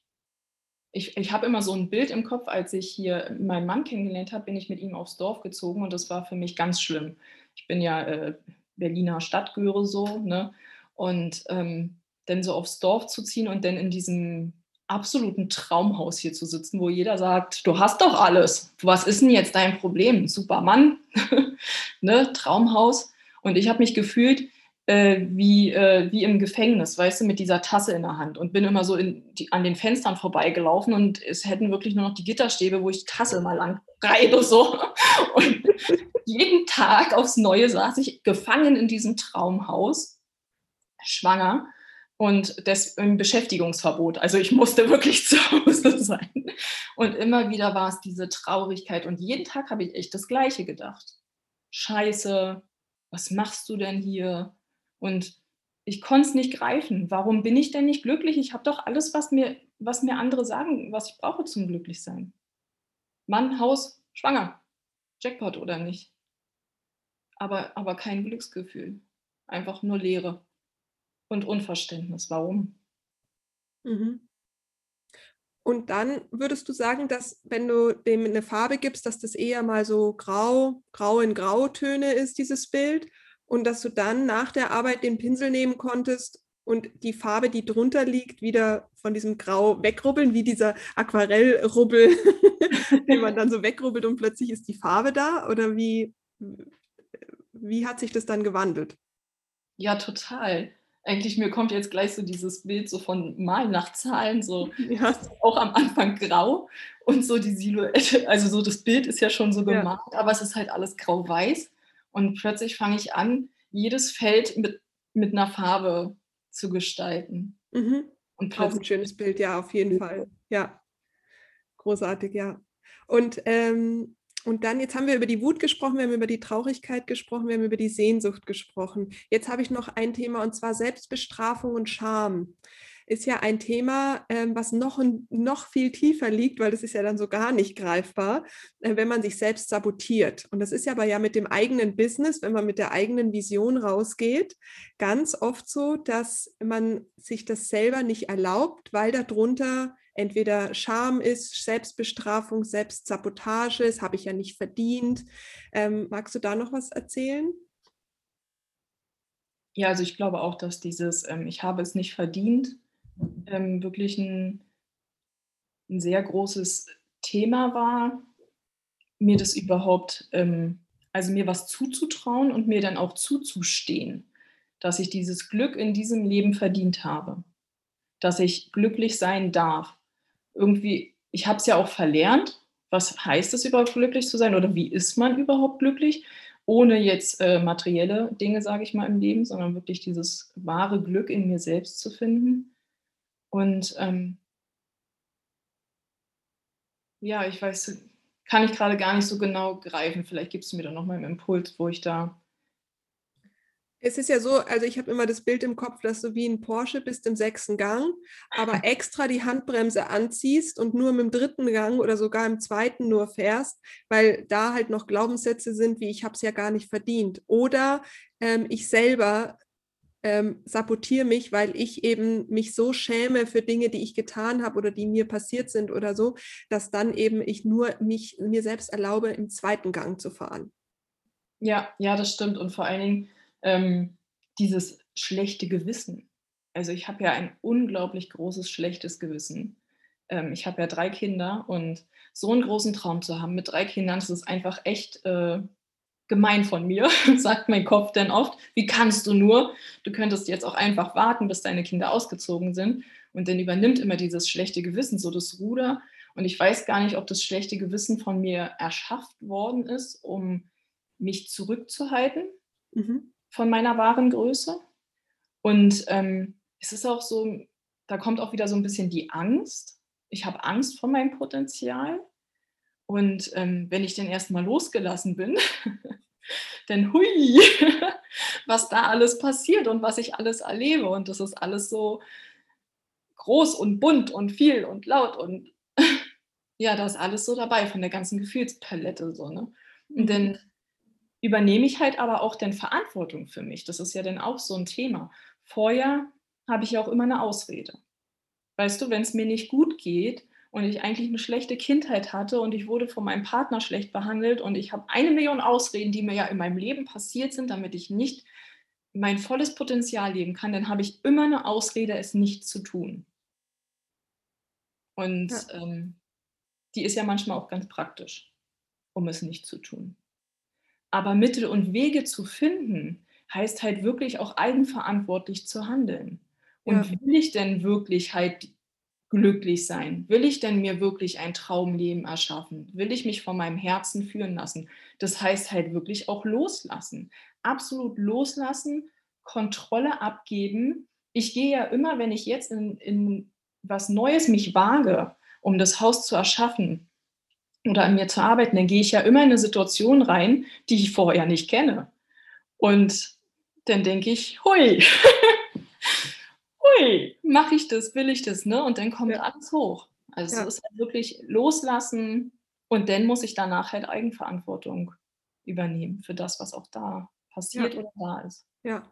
ich, ich habe immer so ein Bild im Kopf, als ich hier meinen Mann kennengelernt habe, bin ich mit ihm aufs Dorf gezogen und das war für mich ganz schlimm. Ich bin ja äh, Berliner Stadtgöre so, ne? Und ähm, dann so aufs Dorf zu ziehen und dann in diesem absoluten Traumhaus hier zu sitzen, wo jeder sagt, du hast doch alles. Was ist denn jetzt dein Problem? Super Mann, [laughs] ne? Traumhaus. Und ich habe mich gefühlt, äh, wie, äh, wie im Gefängnis, weißt du, mit dieser Tasse in der Hand und bin immer so die, an den Fenstern vorbeigelaufen und es hätten wirklich nur noch die Gitterstäbe, wo ich die Tasse mal lang reibe so. [laughs] Und jeden Tag aufs Neue saß ich gefangen in diesem Traumhaus, schwanger und das im Beschäftigungsverbot. Also ich musste wirklich [laughs] zu Hause sein. Und immer wieder war es diese Traurigkeit und jeden Tag habe ich echt das Gleiche gedacht. Scheiße, was machst du denn hier? Und ich konnte es nicht greifen. Warum bin ich denn nicht glücklich? Ich habe doch alles, was mir, was mir andere sagen, was ich brauche zum Glücklichsein. Mann, Haus, schwanger. Jackpot oder nicht. Aber, aber kein Glücksgefühl. Einfach nur Leere und Unverständnis. Warum? Mhm. Und dann würdest du sagen, dass wenn du dem eine Farbe gibst, dass das eher mal so grau, grau in Grautöne ist, dieses Bild? Und dass du dann nach der Arbeit den Pinsel nehmen konntest und die Farbe, die drunter liegt, wieder von diesem Grau wegrubbeln, wie dieser Aquarellrubbel, [laughs] den man dann so wegrubbelt und plötzlich ist die Farbe da? Oder wie, wie hat sich das dann gewandelt? Ja, total. Eigentlich mir kommt jetzt gleich so dieses Bild so von Mal nach Zahlen, so [laughs] ja. auch am Anfang grau und so die Silhouette, also so das Bild ist ja schon so gemacht, ja. aber es ist halt alles grau-weiß und plötzlich fange ich an, jedes Feld mit, mit einer Farbe zu gestalten. Mhm. Und Auch ein schönes Bild, ja, auf jeden Fall. Ja, großartig, ja. Und, ähm, und dann, jetzt haben wir über die Wut gesprochen, wir haben über die Traurigkeit gesprochen, wir haben über die Sehnsucht gesprochen. Jetzt habe ich noch ein Thema und zwar Selbstbestrafung und Scham ist ja ein Thema, ähm, was noch, noch viel tiefer liegt, weil das ist ja dann so gar nicht greifbar, äh, wenn man sich selbst sabotiert. Und das ist ja aber ja mit dem eigenen Business, wenn man mit der eigenen Vision rausgeht, ganz oft so, dass man sich das selber nicht erlaubt, weil darunter entweder Scham ist, Selbstbestrafung, Selbstsabotage, das habe ich ja nicht verdient. Ähm, magst du da noch was erzählen? Ja, also ich glaube auch, dass dieses ähm, Ich habe es nicht verdient ähm, wirklich ein, ein, sehr großes Thema war, mir das überhaupt, ähm, also mir was zuzutrauen und mir dann auch zuzustehen, dass ich dieses Glück in diesem Leben verdient habe, dass ich glücklich sein darf. Irgendwie, ich habe es ja auch verlernt, was heißt es überhaupt glücklich zu sein oder wie ist man überhaupt glücklich? ohne jetzt äh, materielle Dinge, sage ich mal, im Leben, sondern wirklich dieses wahre Glück in mir selbst zu finden. Und ähm, ja, ich weiß, kann ich gerade gar nicht so genau greifen. Vielleicht gibst du mir da nochmal einen Impuls, wo ich da. Es ist ja so, also ich habe immer das Bild im Kopf, dass du wie ein Porsche bist im sechsten Gang, aber [laughs] extra die Handbremse anziehst und nur mit dem dritten Gang oder sogar im zweiten nur fährst, weil da halt noch Glaubenssätze sind, wie ich habe es ja gar nicht verdient. Oder ähm, ich selber ähm, sabotiere mich, weil ich eben mich so schäme für Dinge, die ich getan habe oder die mir passiert sind oder so, dass dann eben ich nur mich mir selbst erlaube, im zweiten Gang zu fahren. Ja, ja, das stimmt. Und vor allen Dingen ähm, dieses schlechte Gewissen. Also ich habe ja ein unglaublich großes schlechtes Gewissen. Ähm, ich habe ja drei Kinder und so einen großen Traum zu haben mit drei Kindern, das ist einfach echt äh, gemein von mir, [laughs] sagt mein Kopf dann oft. Wie kannst du nur? Du könntest jetzt auch einfach warten, bis deine Kinder ausgezogen sind. Und dann übernimmt immer dieses schlechte Gewissen so das Ruder. Und ich weiß gar nicht, ob das schlechte Gewissen von mir erschafft worden ist, um mich zurückzuhalten. Mhm von meiner wahren Größe. Und ähm, es ist auch so, da kommt auch wieder so ein bisschen die Angst. Ich habe Angst vor meinem Potenzial. Und ähm, wenn ich dann erstmal losgelassen bin, [laughs] dann hui, [laughs] was da alles passiert und was ich alles erlebe. Und das ist alles so groß und bunt und viel und laut und [laughs] ja, da ist alles so dabei von der ganzen Gefühlspalette so. Ne? Und dann mhm übernehme ich halt aber auch dann Verantwortung für mich. Das ist ja dann auch so ein Thema. Vorher habe ich ja auch immer eine Ausrede. Weißt du, wenn es mir nicht gut geht und ich eigentlich eine schlechte Kindheit hatte und ich wurde von meinem Partner schlecht behandelt und ich habe eine Million Ausreden, die mir ja in meinem Leben passiert sind, damit ich nicht mein volles Potenzial leben kann, dann habe ich immer eine Ausrede, es nicht zu tun. Und ja. ähm, die ist ja manchmal auch ganz praktisch, um es nicht zu tun. Aber Mittel und Wege zu finden, heißt halt wirklich auch eigenverantwortlich zu handeln. Und ja. will ich denn wirklich halt glücklich sein? Will ich denn mir wirklich ein Traumleben erschaffen? Will ich mich von meinem Herzen führen lassen? Das heißt halt wirklich auch loslassen. Absolut loslassen, Kontrolle abgeben. Ich gehe ja immer, wenn ich jetzt in, in was Neues mich wage, um das Haus zu erschaffen, oder an mir zu arbeiten, dann gehe ich ja immer in eine Situation rein, die ich vorher nicht kenne. Und dann denke ich, hui, [laughs] mache ich das, will ich das, ne? Und dann kommt ja. alles hoch. Also ja. es ist halt wirklich loslassen und dann muss ich danach halt Eigenverantwortung übernehmen für das, was auch da passiert ja. oder da ist. Ja,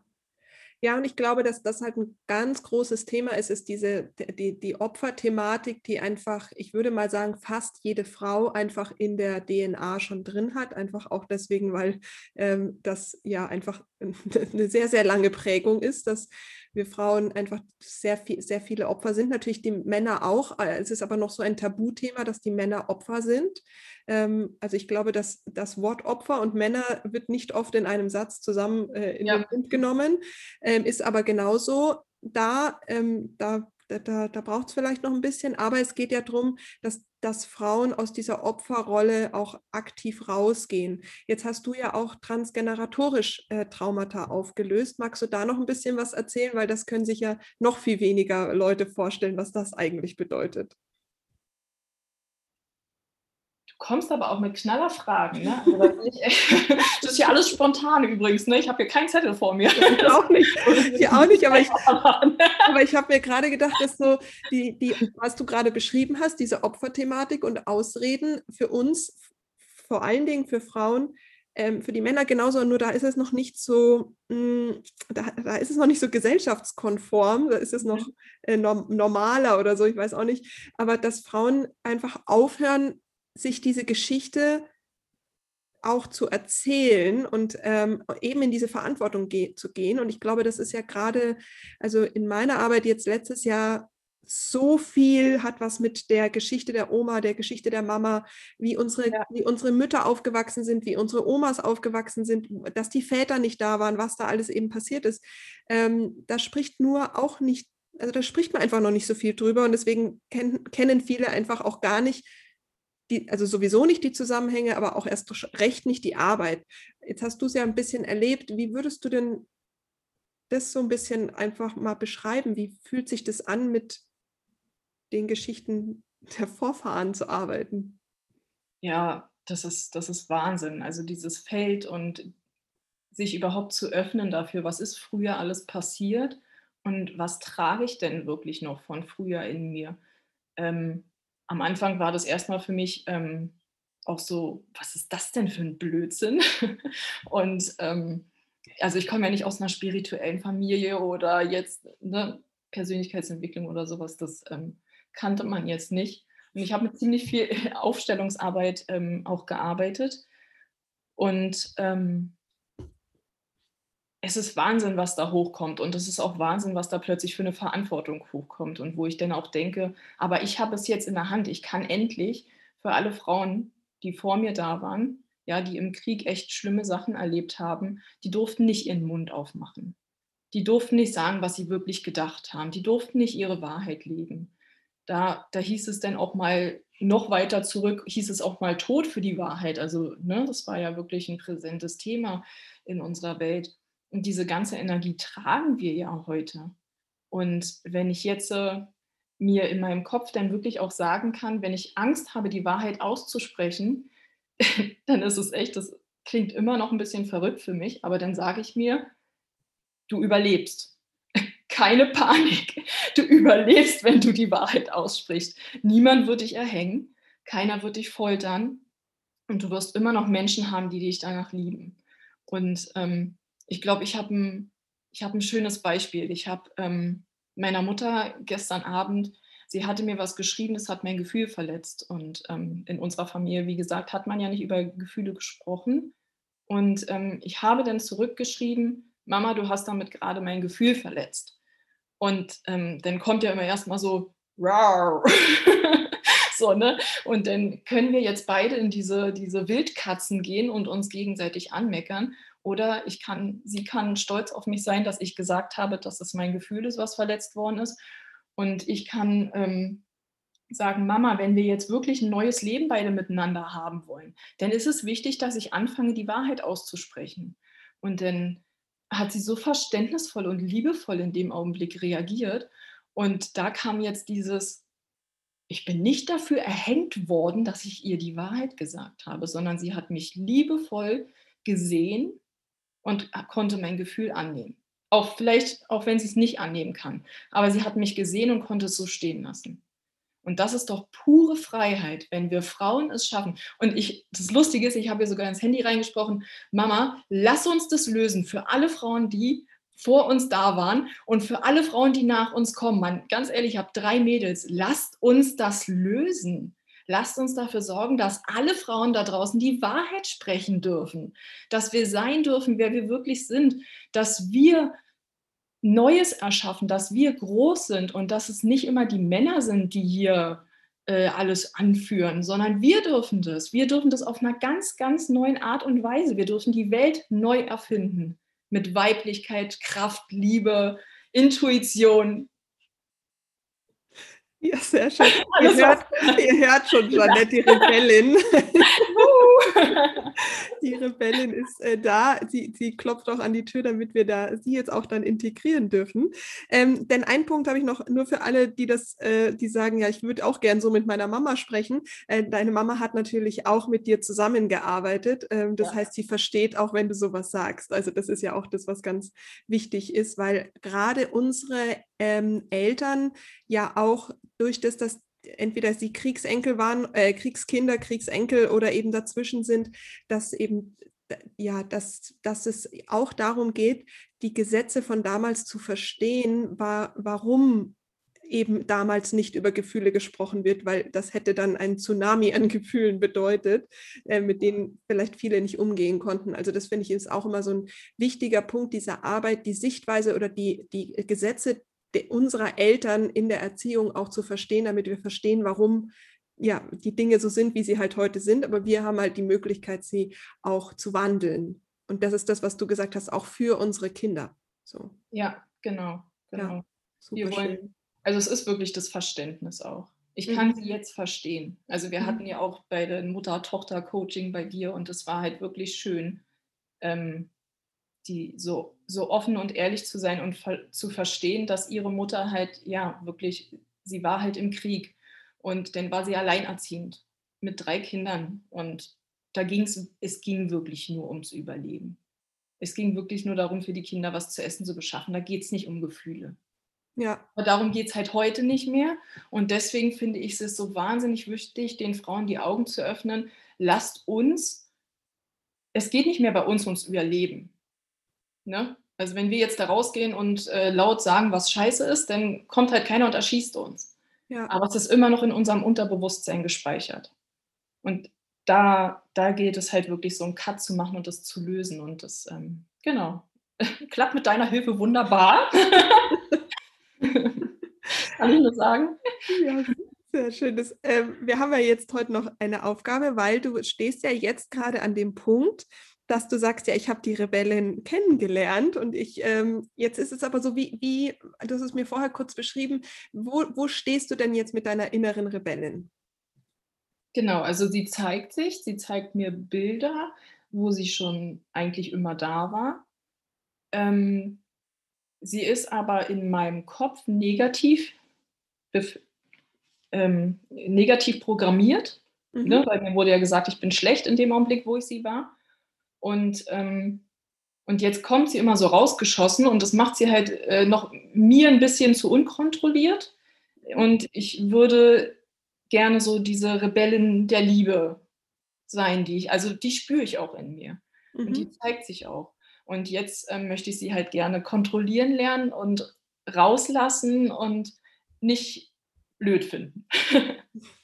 ja, und ich glaube, dass das halt ein ganz großes Thema ist, ist diese, die, die Opferthematik, die einfach, ich würde mal sagen, fast jede Frau einfach in der DNA schon drin hat. Einfach auch deswegen, weil ähm, das ja einfach [laughs] eine sehr, sehr lange Prägung ist, dass wir Frauen einfach sehr, viel, sehr viele Opfer sind. Natürlich die Männer auch. Äh, es ist aber noch so ein Tabuthema, dass die Männer Opfer sind. Ähm, also ich glaube, dass das Wort Opfer und Männer wird nicht oft in einem Satz zusammen äh, in ja. den Mund genommen, ähm, ist aber genauso da, ähm, da da, da braucht es vielleicht noch ein bisschen, aber es geht ja darum, dass, dass Frauen aus dieser Opferrolle auch aktiv rausgehen. Jetzt hast du ja auch transgeneratorisch äh, Traumata aufgelöst. Magst du da noch ein bisschen was erzählen? Weil das können sich ja noch viel weniger Leute vorstellen, was das eigentlich bedeutet kommst aber auch mit Knallerfragen. Ne? [laughs] Also [laughs] das ist ja alles spontan übrigens. Ne? Ich habe hier keinen Zettel vor mir. Ich auch nicht. Ich auch nicht, aber ich, [laughs] aber ich habe mir gerade gedacht, dass so die, die, was du gerade beschrieben hast, diese Opferthematik und Ausreden für uns, vor allen Dingen für Frauen, ähm, für die Männer genauso, nur da ist es noch nicht so, mh, hm, da, da, ist es noch nicht so gesellschaftskonform, da ist es noch mhm. äh, normaler oder so, ich weiß auch nicht. Aber dass Frauen einfach aufhören, sich diese Geschichte auch zu erzählen und ähm, eben in diese Verantwortung ge zu gehen. Und ich glaube, das ist ja gerade, also in meiner Arbeit jetzt letztes Jahr so viel hat was mit der Geschichte der Oma, der Geschichte der Mama, wie unsere, ja. wie unsere Mütter aufgewachsen sind, wie unsere Omas aufgewachsen sind, dass die Väter nicht da waren, was da alles eben passiert ist. Ähm, da spricht nur auch nicht, also da spricht man einfach noch nicht so viel drüber und deswegen ken kennen viele einfach auch gar nicht, die, also sowieso nicht die Zusammenhänge, aber auch erst recht nicht die Arbeit. Jetzt hast du es ja ein bisschen erlebt. Wie würdest du denn das so ein bisschen einfach mal beschreiben? Wie fühlt sich das an, mit den Geschichten der Vorfahren zu arbeiten? Ja, das ist, das ist Wahnsinn. Also dieses Feld und sich überhaupt zu öffnen dafür, was ist früher alles passiert und was trage ich denn wirklich noch von früher in mir. Ähm, am Anfang war das erstmal für mich ähm, auch so, was ist das denn für ein Blödsinn? [laughs] und ähm, also ich komme ja nicht aus einer spirituellen Familie oder jetzt ne, Persönlichkeitsentwicklung oder sowas, das ähm, kannte man jetzt nicht. Und ich habe mit ziemlich viel [laughs] Aufstellungsarbeit ähm, auch gearbeitet. Und ähm, es ist Wahnsinn, was da hochkommt. Und es ist auch Wahnsinn, was da plötzlich für eine Verantwortung hochkommt. Und wo ich dann auch denke, aber ich habe es jetzt in der Hand. Ich kann endlich für alle Frauen, die vor mir da waren, ja, die im Krieg echt schlimme Sachen erlebt haben, die durften nicht ihren Mund aufmachen. Die durften nicht sagen, was sie wirklich gedacht haben. Die durften nicht ihre Wahrheit leben. Da, da hieß es dann auch mal noch weiter zurück, hieß es auch mal Tod für die Wahrheit. Also ne, das war ja wirklich ein präsentes Thema in unserer Welt. Und diese ganze Energie tragen wir ja heute. Und wenn ich jetzt äh, mir in meinem Kopf dann wirklich auch sagen kann, wenn ich Angst habe, die Wahrheit auszusprechen, [laughs] dann ist es echt, das klingt immer noch ein bisschen verrückt für mich, aber dann sage ich mir, du überlebst. [laughs] Keine Panik. Du überlebst, wenn du die Wahrheit aussprichst. Niemand wird dich erhängen, keiner wird dich foltern und du wirst immer noch Menschen haben, die dich danach lieben. Und ähm, ich glaube, ich habe ein, hab ein schönes Beispiel. Ich habe ähm, meiner Mutter gestern Abend sie hatte mir was geschrieben, das hat mein Gefühl verletzt. Und ähm, in unserer Familie, wie gesagt, hat man ja nicht über Gefühle gesprochen. Und ähm, ich habe dann zurückgeschrieben, Mama, du hast damit gerade mein Gefühl verletzt. Und ähm, dann kommt ja immer erstmal so, [laughs] so, ne? Und dann können wir jetzt beide in diese, diese Wildkatzen gehen und uns gegenseitig anmeckern. Oder ich kann, sie kann stolz auf mich sein, dass ich gesagt habe, dass es mein Gefühl ist, was verletzt worden ist. Und ich kann ähm, sagen, Mama, wenn wir jetzt wirklich ein neues Leben beide miteinander haben wollen, dann ist es wichtig, dass ich anfange, die Wahrheit auszusprechen. Und dann hat sie so verständnisvoll und liebevoll in dem Augenblick reagiert. Und da kam jetzt dieses, ich bin nicht dafür erhängt worden, dass ich ihr die Wahrheit gesagt habe, sondern sie hat mich liebevoll gesehen und konnte mein Gefühl annehmen. Auch vielleicht, auch wenn sie es nicht annehmen kann. Aber sie hat mich gesehen und konnte es so stehen lassen. Und das ist doch pure Freiheit, wenn wir Frauen es schaffen. Und ich, das Lustige ist, ich habe hier sogar ins Handy reingesprochen, Mama, lass uns das lösen für alle Frauen, die vor uns da waren und für alle Frauen, die nach uns kommen. Man, ganz ehrlich, ich habe drei Mädels. Lasst uns das lösen. Lasst uns dafür sorgen, dass alle Frauen da draußen die Wahrheit sprechen dürfen, dass wir sein dürfen, wer wir wirklich sind, dass wir Neues erschaffen, dass wir groß sind und dass es nicht immer die Männer sind, die hier äh, alles anführen, sondern wir dürfen das. Wir dürfen das auf einer ganz, ganz neuen Art und Weise. Wir dürfen die Welt neu erfinden mit Weiblichkeit, Kraft, Liebe, Intuition, ja, sehr schön. Ihr hört, ihr hört, schon, Jeanette, die Rebellin. [laughs] [laughs] die Rebellin ist äh, da. Sie, sie klopft auch an die Tür, damit wir da sie jetzt auch dann integrieren dürfen. Ähm, denn einen Punkt habe ich noch nur für alle, die das, äh, die sagen, ja, ich würde auch gern so mit meiner Mama sprechen. Äh, deine Mama hat natürlich auch mit dir zusammengearbeitet. Ähm, das ja. heißt, sie versteht auch, wenn du sowas sagst. Also das ist ja auch das, was ganz wichtig ist, weil gerade unsere ähm, Eltern ja auch durch das, dass entweder sie Kriegsenkel waren, äh, Kriegskinder, Kriegsenkel oder eben dazwischen sind, dass eben ja, dass, dass es auch darum geht, die Gesetze von damals zu verstehen, war, warum eben damals nicht über Gefühle gesprochen wird, weil das hätte dann ein Tsunami an Gefühlen bedeutet, äh, mit denen vielleicht viele nicht umgehen konnten. Also das finde ich ist auch immer so ein wichtiger Punkt dieser Arbeit, die Sichtweise oder die, die Gesetze, unserer Eltern in der Erziehung auch zu verstehen, damit wir verstehen, warum ja, die Dinge so sind, wie sie halt heute sind, aber wir haben halt die Möglichkeit, sie auch zu wandeln. Und das ist das, was du gesagt hast, auch für unsere Kinder. So. Ja, genau. genau. Ja, super wollen, schön. Also es ist wirklich das Verständnis auch. Ich kann mhm. sie jetzt verstehen. Also wir mhm. hatten ja auch bei den Mutter-Tochter-Coaching bei dir und es war halt wirklich schön, ähm, die so, so offen und ehrlich zu sein und zu verstehen, dass ihre Mutter halt, ja, wirklich, sie war halt im Krieg und dann war sie alleinerziehend mit drei Kindern und da ging es, es ging wirklich nur ums Überleben. Es ging wirklich nur darum, für die Kinder was zu essen zu beschaffen. Da geht es nicht um Gefühle. Ja. Aber darum geht es halt heute nicht mehr. Und deswegen finde ich es so wahnsinnig wichtig, den Frauen die Augen zu öffnen. Lasst uns, es geht nicht mehr bei uns ums Überleben. Ne? Also wenn wir jetzt da rausgehen und äh, laut sagen, was scheiße ist, dann kommt halt keiner und erschießt uns. Ja. Aber es ist immer noch in unserem Unterbewusstsein gespeichert. Und da, da geht es halt wirklich so einen Cut zu machen und das zu lösen. Und das, ähm, genau, [laughs] klappt mit deiner Hilfe wunderbar. [laughs] Kann ich nur sagen. Ja, sehr schön. Das, ähm, wir haben ja jetzt heute noch eine Aufgabe, weil du stehst ja jetzt gerade an dem Punkt, dass du sagst, ja, ich habe die Rebellen kennengelernt und ich, ähm, jetzt ist es aber so, wie, wie, du hast es mir vorher kurz beschrieben, wo, wo stehst du denn jetzt mit deiner inneren Rebellin? Genau, also sie zeigt sich, sie zeigt mir Bilder, wo sie schon eigentlich immer da war. Ähm, sie ist aber in meinem Kopf negativ, ähm, negativ programmiert, mhm. ne, weil mir wurde ja gesagt, ich bin schlecht in dem Augenblick, wo ich sie war. Und, ähm, und jetzt kommt sie immer so rausgeschossen und das macht sie halt äh, noch mir ein bisschen zu unkontrolliert. Und ich würde gerne so diese Rebellin der Liebe sein, die ich, also die spüre ich auch in mir. Mhm. Und die mhm. zeigt sich auch. Und jetzt ähm, möchte ich sie halt gerne kontrollieren lernen und rauslassen und nicht blöd finden. [laughs]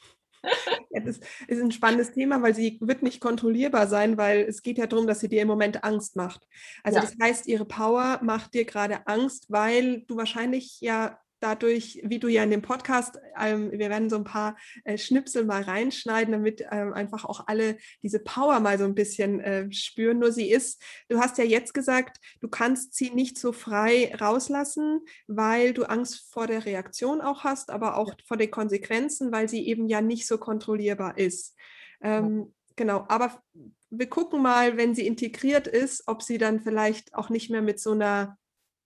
[laughs] Ja, das ist ein spannendes Thema, weil sie wird nicht kontrollierbar sein, weil es geht ja darum, dass sie dir im Moment Angst macht. Also ja. das heißt, ihre Power macht dir gerade Angst, weil du wahrscheinlich ja dadurch, wie du ja in dem Podcast, ähm, wir werden so ein paar äh, Schnipsel mal reinschneiden, damit ähm, einfach auch alle diese Power mal so ein bisschen äh, spüren. Nur sie ist, du hast ja jetzt gesagt, du kannst sie nicht so frei rauslassen, weil du Angst vor der Reaktion auch hast, aber auch vor den Konsequenzen, weil sie eben ja nicht so kontrollierbar ist. Ähm, ja. Genau, aber wir gucken mal, wenn sie integriert ist, ob sie dann vielleicht auch nicht mehr mit so einer,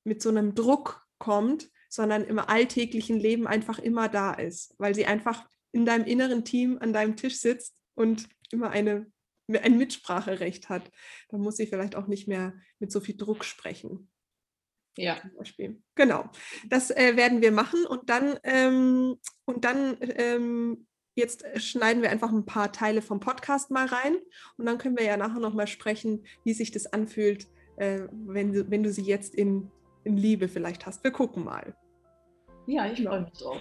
mit so einem Druck kommt, sondern im alltäglichen Leben einfach immer da ist, weil sie einfach in deinem inneren Team an deinem Tisch sitzt und immer eine, ein Mitspracherecht hat. Da muss sie vielleicht auch nicht mehr mit so viel Druck sprechen. Ja. Zum Beispiel. Genau. Das äh, werden wir machen und dann, ähm, und dann ähm, jetzt schneiden wir einfach ein paar Teile vom Podcast mal rein und dann können wir ja nachher nochmal sprechen, wie sich das anfühlt, äh, wenn, du, wenn du sie jetzt in, in Liebe vielleicht hast. Wir gucken mal. Ja, ich freue mich drauf.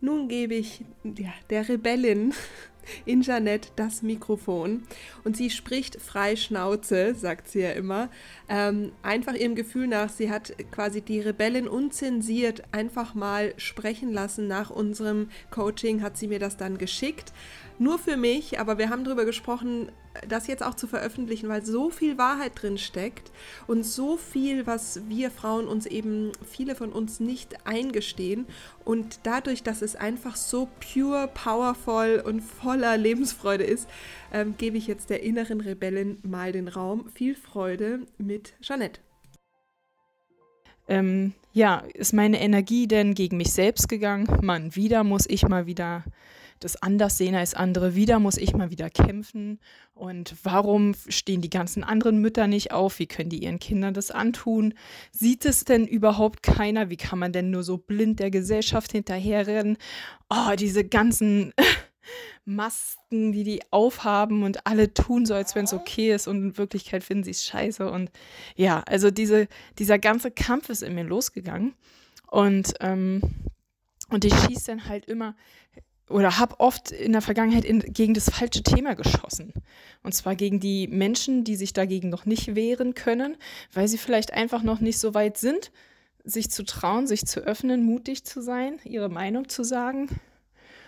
Nun gebe ich ja, der Rebellin [laughs] in Jeanette das Mikrofon und sie spricht frei Schnauze, sagt sie ja immer. Ähm, einfach ihrem Gefühl nach, sie hat quasi die Rebellin unzensiert einfach mal sprechen lassen. Nach unserem Coaching hat sie mir das dann geschickt nur für mich, aber wir haben darüber gesprochen, das jetzt auch zu veröffentlichen, weil so viel Wahrheit drin steckt und so viel, was wir Frauen uns eben, viele von uns nicht eingestehen. Und dadurch, dass es einfach so pure, powerful und voller Lebensfreude ist, ähm, gebe ich jetzt der inneren Rebellin mal den Raum. Viel Freude mit Jeanette. Ähm, ja, ist meine Energie denn gegen mich selbst gegangen? Mann, wieder muss ich mal wieder das anders sehen als andere. Wieder muss ich mal wieder kämpfen. Und warum stehen die ganzen anderen Mütter nicht auf? Wie können die ihren Kindern das antun? Sieht es denn überhaupt keiner? Wie kann man denn nur so blind der Gesellschaft hinterherrennen? Oh, diese ganzen [laughs] Masken, die die aufhaben und alle tun so, als wenn es okay ist und in Wirklichkeit finden sie es scheiße. Und ja, also diese, dieser ganze Kampf ist in mir losgegangen. Und, ähm, und ich schieße dann halt immer oder habe oft in der Vergangenheit in, gegen das falsche Thema geschossen. Und zwar gegen die Menschen, die sich dagegen noch nicht wehren können, weil sie vielleicht einfach noch nicht so weit sind, sich zu trauen, sich zu öffnen, mutig zu sein, ihre Meinung zu sagen.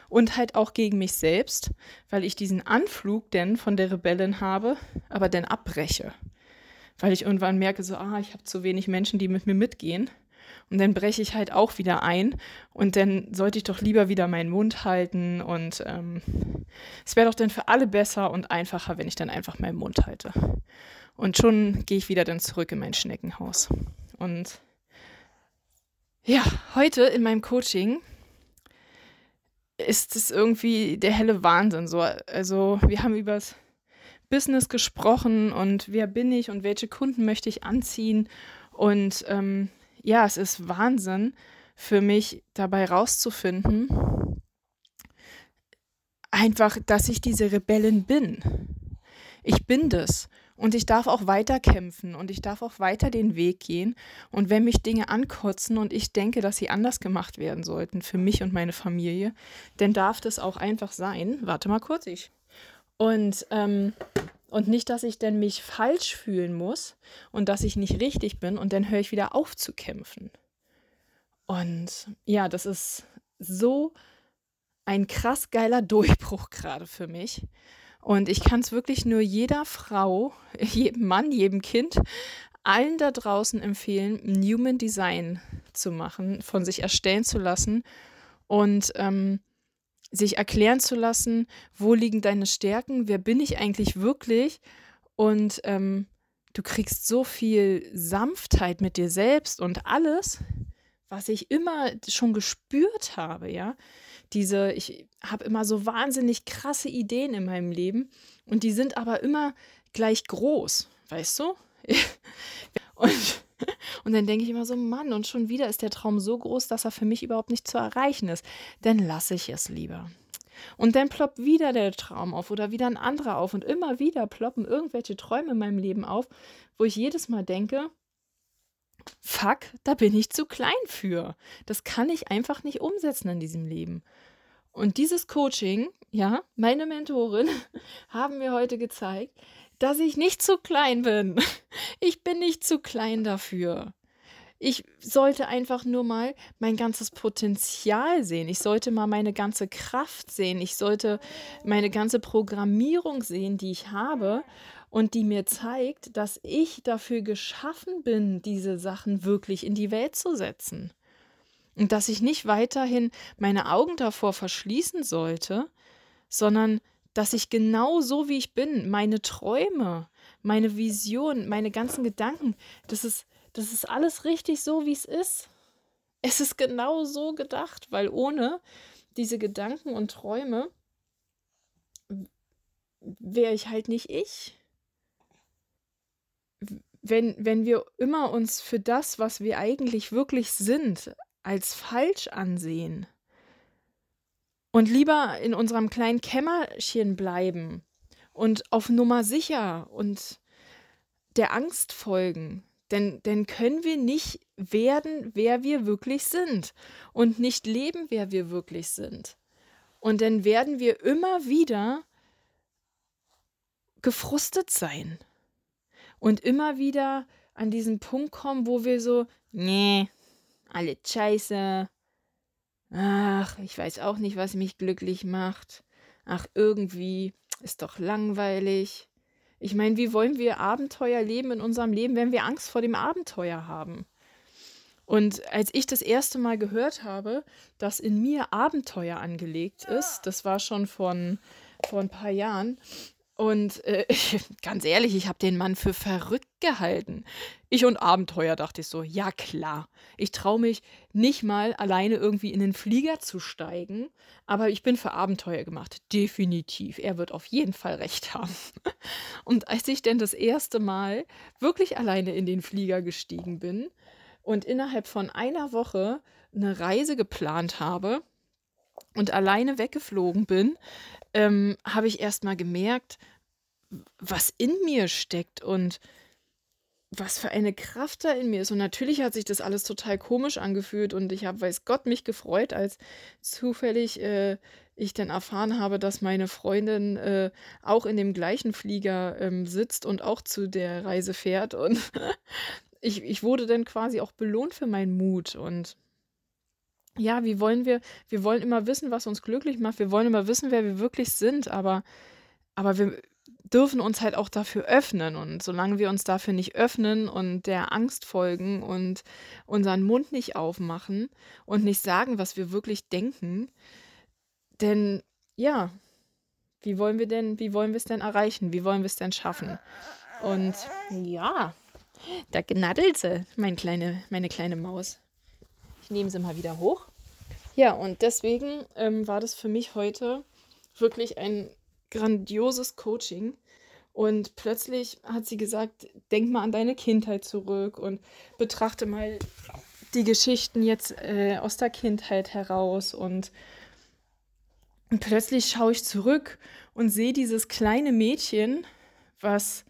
Und halt auch gegen mich selbst, weil ich diesen Anflug denn von der Rebellin habe, aber dann abbreche. Weil ich irgendwann merke, so, ah, ich habe zu wenig Menschen, die mit mir mitgehen und dann breche ich halt auch wieder ein. Und dann sollte ich doch lieber wieder meinen Mund halten. Und ähm, es wäre doch dann für alle besser und einfacher, wenn ich dann einfach meinen Mund halte. Und schon gehe ich wieder dann zurück in mein Schneckenhaus. Und ja, heute in meinem Coaching ist es irgendwie der helle Wahnsinn. So, also wir haben übers Business gesprochen und wer bin ich und welche Kunden möchte ich anziehen. Und ähm, ja, es ist Wahnsinn für mich dabei rauszufinden, einfach, dass ich diese Rebellin bin. Ich bin das. Und ich darf auch weiter kämpfen und ich darf auch weiter den Weg gehen. Und wenn mich Dinge ankotzen und ich denke, dass sie anders gemacht werden sollten für mich und meine Familie, dann darf das auch einfach sein. Warte mal kurz, ich. Und, ähm, und nicht, dass ich dann mich falsch fühlen muss und dass ich nicht richtig bin und dann höre ich wieder auf zu kämpfen. Und ja, das ist so ein krass geiler Durchbruch gerade für mich. Und ich kann es wirklich nur jeder Frau, [laughs] jedem Mann, jedem Kind, allen da draußen empfehlen, ein Human Design zu machen, von sich erstellen zu lassen und ähm, sich erklären zu lassen, wo liegen deine Stärken, wer bin ich eigentlich wirklich und ähm, du kriegst so viel Sanftheit mit dir selbst und alles, was ich immer schon gespürt habe, ja, diese, ich habe immer so wahnsinnig krasse Ideen in meinem Leben und die sind aber immer gleich groß, weißt du? [laughs] und, [laughs] und dann denke ich immer so, Mann, und schon wieder ist der Traum so groß, dass er für mich überhaupt nicht zu erreichen ist. Dann lasse ich es lieber. Und dann ploppt wieder der Traum auf oder wieder ein anderer auf und immer wieder ploppen irgendwelche Träume in meinem Leben auf, wo ich jedes Mal denke, fuck, da bin ich zu klein für. Das kann ich einfach nicht umsetzen in diesem Leben. Und dieses Coaching, ja, meine Mentorin [laughs] haben mir heute gezeigt, dass ich nicht zu klein bin. [laughs] Ich bin nicht zu klein dafür. Ich sollte einfach nur mal mein ganzes Potenzial sehen. Ich sollte mal meine ganze Kraft sehen. Ich sollte meine ganze Programmierung sehen, die ich habe und die mir zeigt, dass ich dafür geschaffen bin, diese Sachen wirklich in die Welt zu setzen. Und dass ich nicht weiterhin meine Augen davor verschließen sollte, sondern dass ich genau so wie ich bin, meine Träume, meine Vision, meine ganzen Gedanken, das ist, das ist alles richtig so, wie es ist. Es ist genau so gedacht, weil ohne diese Gedanken und Träume wäre ich halt nicht ich wenn, wenn wir immer uns für das, was wir eigentlich wirklich sind, als falsch ansehen und lieber in unserem kleinen Kämmerchen bleiben und auf Nummer sicher und der Angst folgen, denn, denn können wir nicht werden, wer wir wirklich sind und nicht leben, wer wir wirklich sind. Und dann werden wir immer wieder gefrustet sein und immer wieder an diesen Punkt kommen, wo wir so, nee, alle scheiße. Ach, ich weiß auch nicht, was mich glücklich macht. Ach, irgendwie ist doch langweilig. Ich meine, wie wollen wir Abenteuer leben in unserem Leben, wenn wir Angst vor dem Abenteuer haben? Und als ich das erste Mal gehört habe, dass in mir Abenteuer angelegt ist, das war schon von, vor ein paar Jahren, und äh, [laughs] ganz ehrlich, ich habe den Mann für verrückt gehalten. Ich und Abenteuer dachte ich so, ja klar. Ich traue mich nicht mal alleine irgendwie in den Flieger zu steigen, aber ich bin für Abenteuer gemacht. Definitiv. Er wird auf jeden Fall recht haben. [laughs] Und als ich denn das erste Mal wirklich alleine in den Flieger gestiegen bin und innerhalb von einer Woche eine Reise geplant habe, und alleine weggeflogen bin, ähm, habe ich erst mal gemerkt, was in mir steckt und was für eine Kraft da in mir ist. Und natürlich hat sich das alles total komisch angefühlt und ich habe, weiß Gott, mich gefreut, als zufällig äh, ich dann erfahren habe, dass meine Freundin äh, auch in dem gleichen Flieger ähm, sitzt und auch zu der Reise fährt. Und [laughs] ich, ich wurde dann quasi auch belohnt für meinen Mut und ja, wie wollen wir, wir wollen immer wissen, was uns glücklich macht, wir wollen immer wissen, wer wir wirklich sind, aber, aber wir dürfen uns halt auch dafür öffnen. Und solange wir uns dafür nicht öffnen und der Angst folgen und unseren Mund nicht aufmachen und nicht sagen, was wir wirklich denken, denn ja, wie wollen wir denn, wie wollen wir es denn erreichen? Wie wollen wir es denn schaffen? Und ja, da gnaddelt sie, mein kleine, meine kleine Maus. Ich nehme sie mal wieder hoch. Ja, und deswegen ähm, war das für mich heute wirklich ein grandioses Coaching. Und plötzlich hat sie gesagt, denk mal an deine Kindheit zurück und betrachte mal die Geschichten jetzt äh, aus der Kindheit heraus. Und, und plötzlich schaue ich zurück und sehe dieses kleine Mädchen, was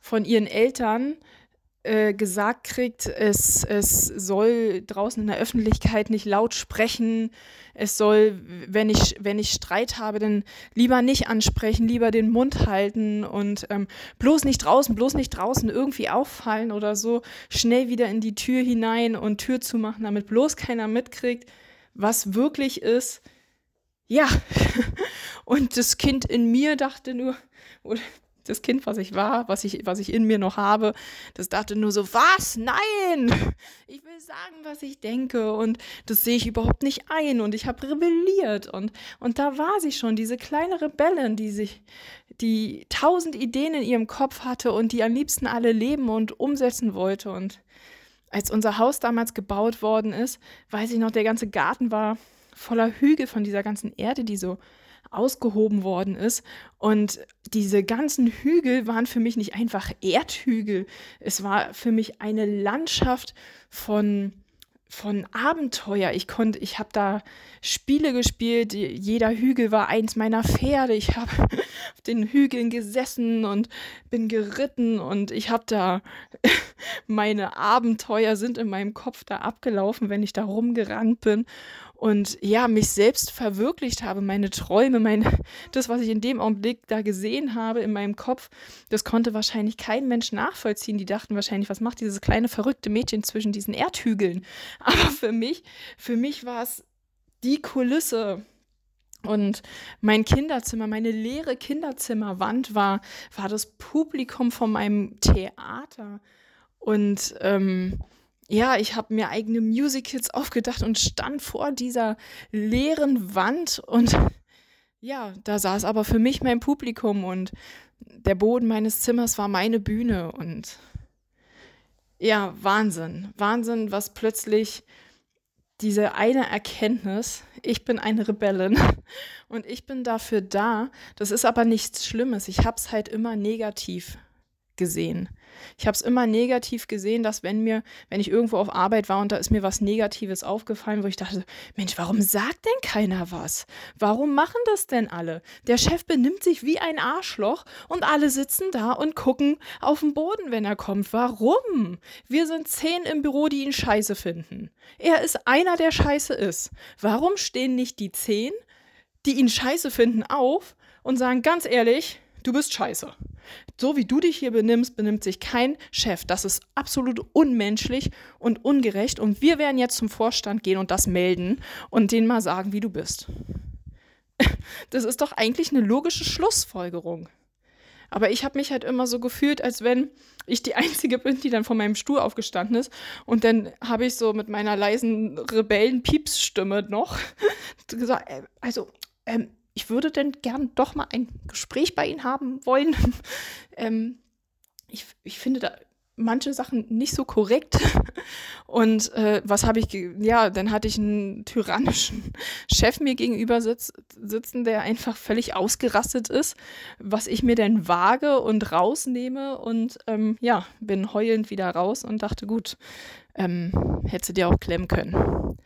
von ihren Eltern äh, gesagt kriegt, es, es soll draußen in der Öffentlichkeit nicht laut sprechen, es soll, wenn ich, wenn ich Streit habe, dann lieber nicht ansprechen, lieber den Mund halten und ähm, bloß nicht draußen, bloß nicht draußen irgendwie auffallen oder so, schnell wieder in die Tür hinein und Tür zu machen, damit bloß keiner mitkriegt, was wirklich ist. Ja, [laughs] und das Kind in mir dachte nur, oder das Kind, was ich war, was ich, was ich in mir noch habe, das dachte nur so, was? Nein! Ich will sagen, was ich denke und das sehe ich überhaupt nicht ein und ich habe rebelliert und, und da war sie schon, diese kleine Rebellin, die sich, die tausend Ideen in ihrem Kopf hatte und die am liebsten alle leben und umsetzen wollte und als unser Haus damals gebaut worden ist, weiß ich noch, der ganze Garten war voller Hügel von dieser ganzen Erde, die so ausgehoben worden ist. Und diese ganzen Hügel waren für mich nicht einfach Erdhügel. Es war für mich eine Landschaft von von Abenteuer. Ich konnte, ich habe da Spiele gespielt. Jeder Hügel war eins meiner Pferde. Ich habe [laughs] auf den Hügeln gesessen und bin geritten und ich habe da [laughs] meine Abenteuer sind in meinem Kopf da abgelaufen, wenn ich da rumgerannt bin und ja, mich selbst verwirklicht habe, meine Träume, meine, [laughs] das, was ich in dem Augenblick da gesehen habe in meinem Kopf, das konnte wahrscheinlich kein Mensch nachvollziehen. Die dachten wahrscheinlich, was macht dieses kleine verrückte Mädchen zwischen diesen Erdhügeln? [laughs] Aber für mich, für mich war es die Kulisse. Und mein Kinderzimmer, meine leere Kinderzimmerwand war, war das Publikum von meinem Theater. Und ähm, ja, ich habe mir eigene Musicals aufgedacht und stand vor dieser leeren Wand und [laughs] ja, da saß aber für mich mein Publikum und der Boden meines Zimmers war meine Bühne und ja, Wahnsinn, Wahnsinn, was plötzlich diese eine Erkenntnis, ich bin eine Rebellin [laughs] und ich bin dafür da, das ist aber nichts Schlimmes, ich habe es halt immer negativ gesehen. Ich habe es immer negativ gesehen, dass wenn mir, wenn ich irgendwo auf Arbeit war und da ist mir was Negatives aufgefallen, wo ich dachte, Mensch, warum sagt denn keiner was? Warum machen das denn alle? Der Chef benimmt sich wie ein Arschloch und alle sitzen da und gucken auf den Boden, wenn er kommt. Warum? Wir sind zehn im Büro, die ihn scheiße finden. Er ist einer, der scheiße ist. Warum stehen nicht die zehn, die ihn scheiße finden, auf und sagen ganz ehrlich, du bist scheiße. So wie du dich hier benimmst, benimmt sich kein Chef. Das ist absolut unmenschlich und ungerecht. Und wir werden jetzt zum Vorstand gehen und das melden und denen mal sagen, wie du bist. [laughs] Das ist doch eigentlich eine logische Schlussfolgerung. Aber ich habe mich halt immer so gefühlt, als wenn ich die [laughs] Einzige bin, die dann von meinem Stuhl aufgestanden ist. Und dann habe ich so mit meiner leisen Rebellen-Piepsstimme noch [laughs] gesagt, äh, also, ähm, ich würde denn gern doch mal ein Gespräch bei Ihnen haben wollen. [laughs] ähm, ich, ich finde da manche Sachen nicht so korrekt. [laughs] Und äh, was habe ich, ja, dann hatte ich einen tyrannischen [laughs] Chef mir gegenüber sitz, sitzen, der einfach völlig ausgerastet ist, was ich mir denn wage und rausnehme. Und ähm, ja, bin heulend wieder raus und dachte, gut, ähm, hätte dir auch klemmen können.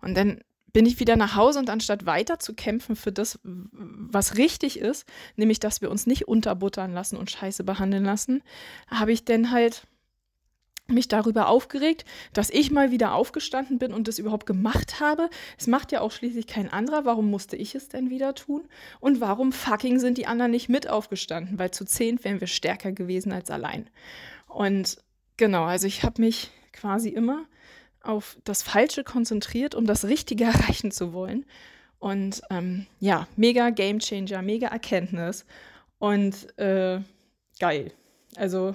Und dann bin ich wieder nach Hause und anstatt weiter zu kämpfen für das, was richtig ist, nämlich dass wir uns nicht unterbuttern lassen und scheiße behandeln lassen, habe ich dann halt mich darüber aufgeregt, dass ich mal wieder aufgestanden bin und das überhaupt gemacht habe. Es macht ja auch schließlich kein anderer. Warum musste ich es denn wieder tun? Und warum fucking sind die anderen nicht mit aufgestanden? Weil zu zehn wären wir stärker gewesen als allein. Und genau, also ich habe mich quasi immer auf das Falsche konzentriert, um das Richtige [laughs] erreichen zu wollen. Und ähm, ja, mega Game Changer, mega Erkenntnis und äh, geil. Also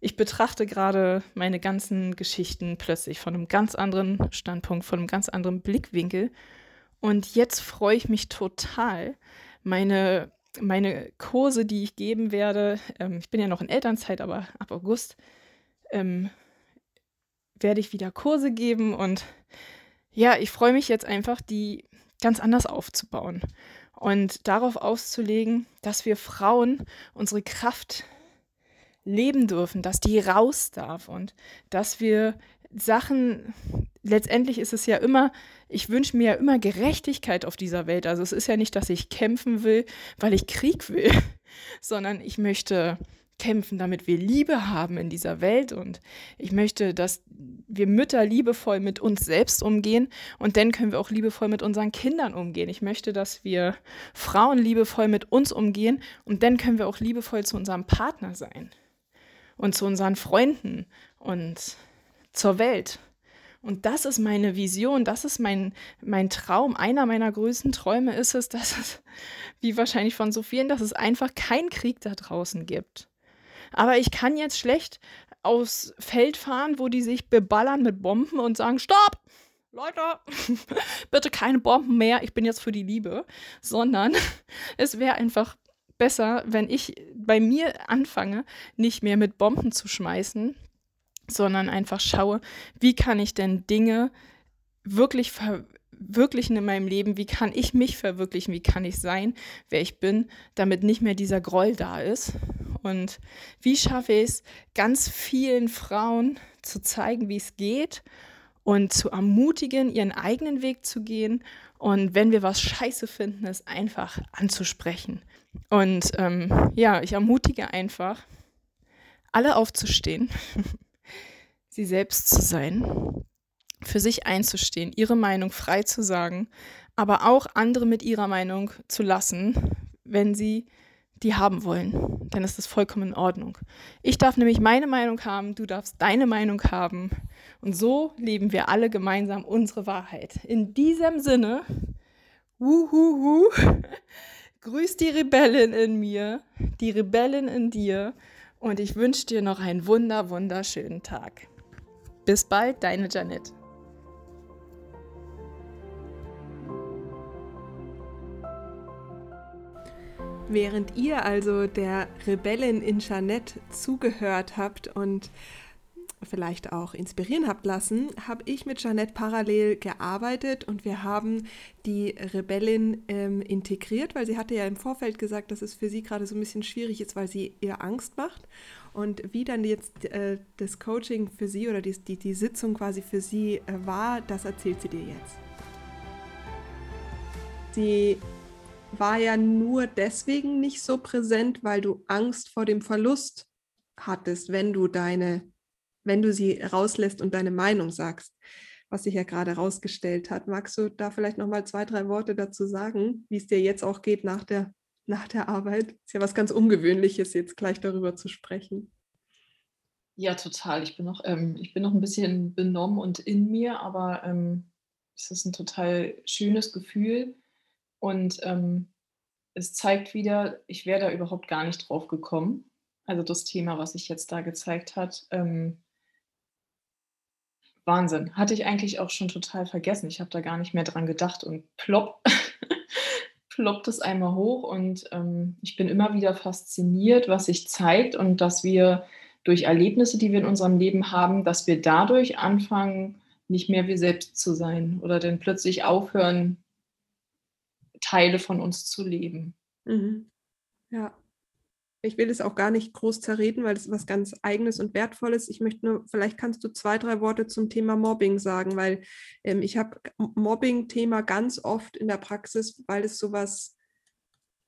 ich betrachte gerade meine ganzen Geschichten plötzlich von einem ganz anderen Standpunkt, von einem ganz anderen Blickwinkel. Und jetzt freue ich mich total, meine, meine Kurse, die ich geben werde. Ähm, ich bin ja noch in Elternzeit, aber ab August ähm, werde ich wieder Kurse geben und ja, ich freue mich jetzt einfach, die ganz anders aufzubauen und darauf auszulegen, dass wir Frauen unsere Kraft leben dürfen, dass die raus darf und dass wir Sachen, letztendlich ist es ja immer, ich wünsche mir ja immer Gerechtigkeit auf dieser Welt. Also es ist ja nicht, dass ich kämpfen will, weil ich Krieg will, [laughs] sondern ich möchte kämpfen, damit wir Liebe haben in dieser Welt. Und ich möchte, dass wir Mütter liebevoll mit uns selbst umgehen und dann können wir auch liebevoll mit unseren Kindern umgehen. Ich möchte, dass wir Frauen liebevoll mit uns umgehen und dann können wir auch liebevoll zu unserem Partner sein und zu unseren Freunden und zur Welt. Und das ist meine Vision, das ist mein, mein Traum. Einer meiner größten Träume ist es, dass es, wie wahrscheinlich von so vielen, dass es einfach keinen Krieg da draußen gibt. Aber ich kann jetzt schlecht aufs Feld fahren, wo die sich beballern mit Bomben und sagen, stopp! Leute, [laughs] bitte keine Bomben mehr, ich bin jetzt für die Liebe, sondern [laughs] es wäre einfach besser, wenn ich bei mir anfange, nicht mehr mit Bomben zu schmeißen, sondern einfach schaue, wie kann ich denn Dinge wirklich verwirklichen in meinem Leben, wie kann ich mich verwirklichen, wie kann ich sein, wer ich bin, damit nicht mehr dieser Groll da ist. Und wie schaffe ich es, ganz vielen Frauen zu zeigen, wie es geht und zu ermutigen, ihren eigenen Weg zu gehen. Und wenn wir was scheiße finden, es einfach anzusprechen. Und ähm, ja, ich ermutige einfach, alle aufzustehen [laughs] sie selbst zu sein, für sich einzustehen, ihre Meinung frei zu sagen, aber auch andere mit ihrer Meinung zu lassen, wenn sie die haben wollen. Dann ist das vollkommen in Ordnung. Ich darf nämlich meine Meinung haben, du darfst deine Meinung haben. Und so leben wir alle gemeinsam unsere Wahrheit. In diesem Sinne, wuhuhu, [laughs] grüß die Rebellin in mir, die Rebellin in dir. Und ich wünsche dir noch einen wunder, wunderschönen Tag. Bis bald, deine Janet. Während ihr also der Rebellin in Jeanette zugehört habt und vielleicht auch inspirieren habt lassen, habe ich mit Jeanette parallel gearbeitet und wir haben die Rebellin ähm, integriert, weil sie hatte ja im Vorfeld gesagt, dass es für sie gerade so ein bisschen schwierig ist, weil sie ihr Angst macht. Und wie dann jetzt äh, das Coaching für sie oder die, die, die Sitzung quasi für sie äh, war, das erzählt sie dir jetzt. Sie war ja nur deswegen nicht so präsent, weil du Angst vor dem Verlust hattest, wenn du deine, wenn du sie rauslässt und deine Meinung sagst, was sich ja gerade rausgestellt hat. Magst du da vielleicht noch mal zwei, drei Worte dazu sagen, wie es dir jetzt auch geht nach der nach der Arbeit. Ist ja was ganz Ungewöhnliches, jetzt gleich darüber zu sprechen. Ja, total. Ich bin noch, ähm, ich bin noch ein bisschen benommen und in mir, aber ähm, es ist ein total schönes Gefühl und ähm, es zeigt wieder, ich wäre da überhaupt gar nicht drauf gekommen. Also das Thema, was sich jetzt da gezeigt hat, ähm, Wahnsinn. Hatte ich eigentlich auch schon total vergessen. Ich habe da gar nicht mehr dran gedacht und plopp [laughs] ploppt es einmal hoch und ähm, ich bin immer wieder fasziniert, was sich zeigt und dass wir durch Erlebnisse, die wir in unserem Leben haben, dass wir dadurch anfangen, nicht mehr wir selbst zu sein oder dann plötzlich aufhören, Teile von uns zu leben. Mhm. Ja ich will es auch gar nicht groß zerreden, weil es was ganz Eigenes und Wertvolles. Ich möchte nur, vielleicht kannst du zwei, drei Worte zum Thema Mobbing sagen, weil ähm, ich habe Mobbing-Thema ganz oft in der Praxis, weil es sowas,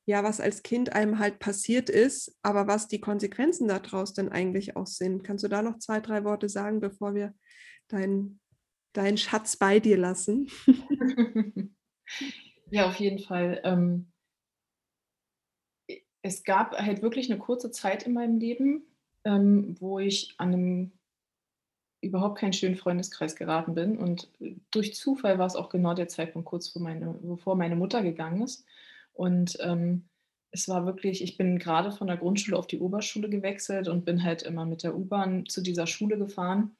ja, was als Kind einem halt passiert ist, aber was die Konsequenzen daraus denn eigentlich auch sind. Kannst du da noch zwei, drei Worte sagen, bevor wir deinen dein Schatz bei dir lassen? [laughs] [laughs] ja, auf jeden Fall. Ähm es gab halt wirklich eine kurze Zeit in meinem Leben, ähm, wo ich an einem überhaupt keinen schönen Freundeskreis geraten bin. Und durch Zufall war es auch genau der Zeitpunkt kurz vor meine, bevor meine Mutter gegangen ist. Und ähm, es war wirklich, ich bin gerade von der Grundschule auf die Oberschule gewechselt und bin halt immer mit der U-Bahn zu dieser Schule gefahren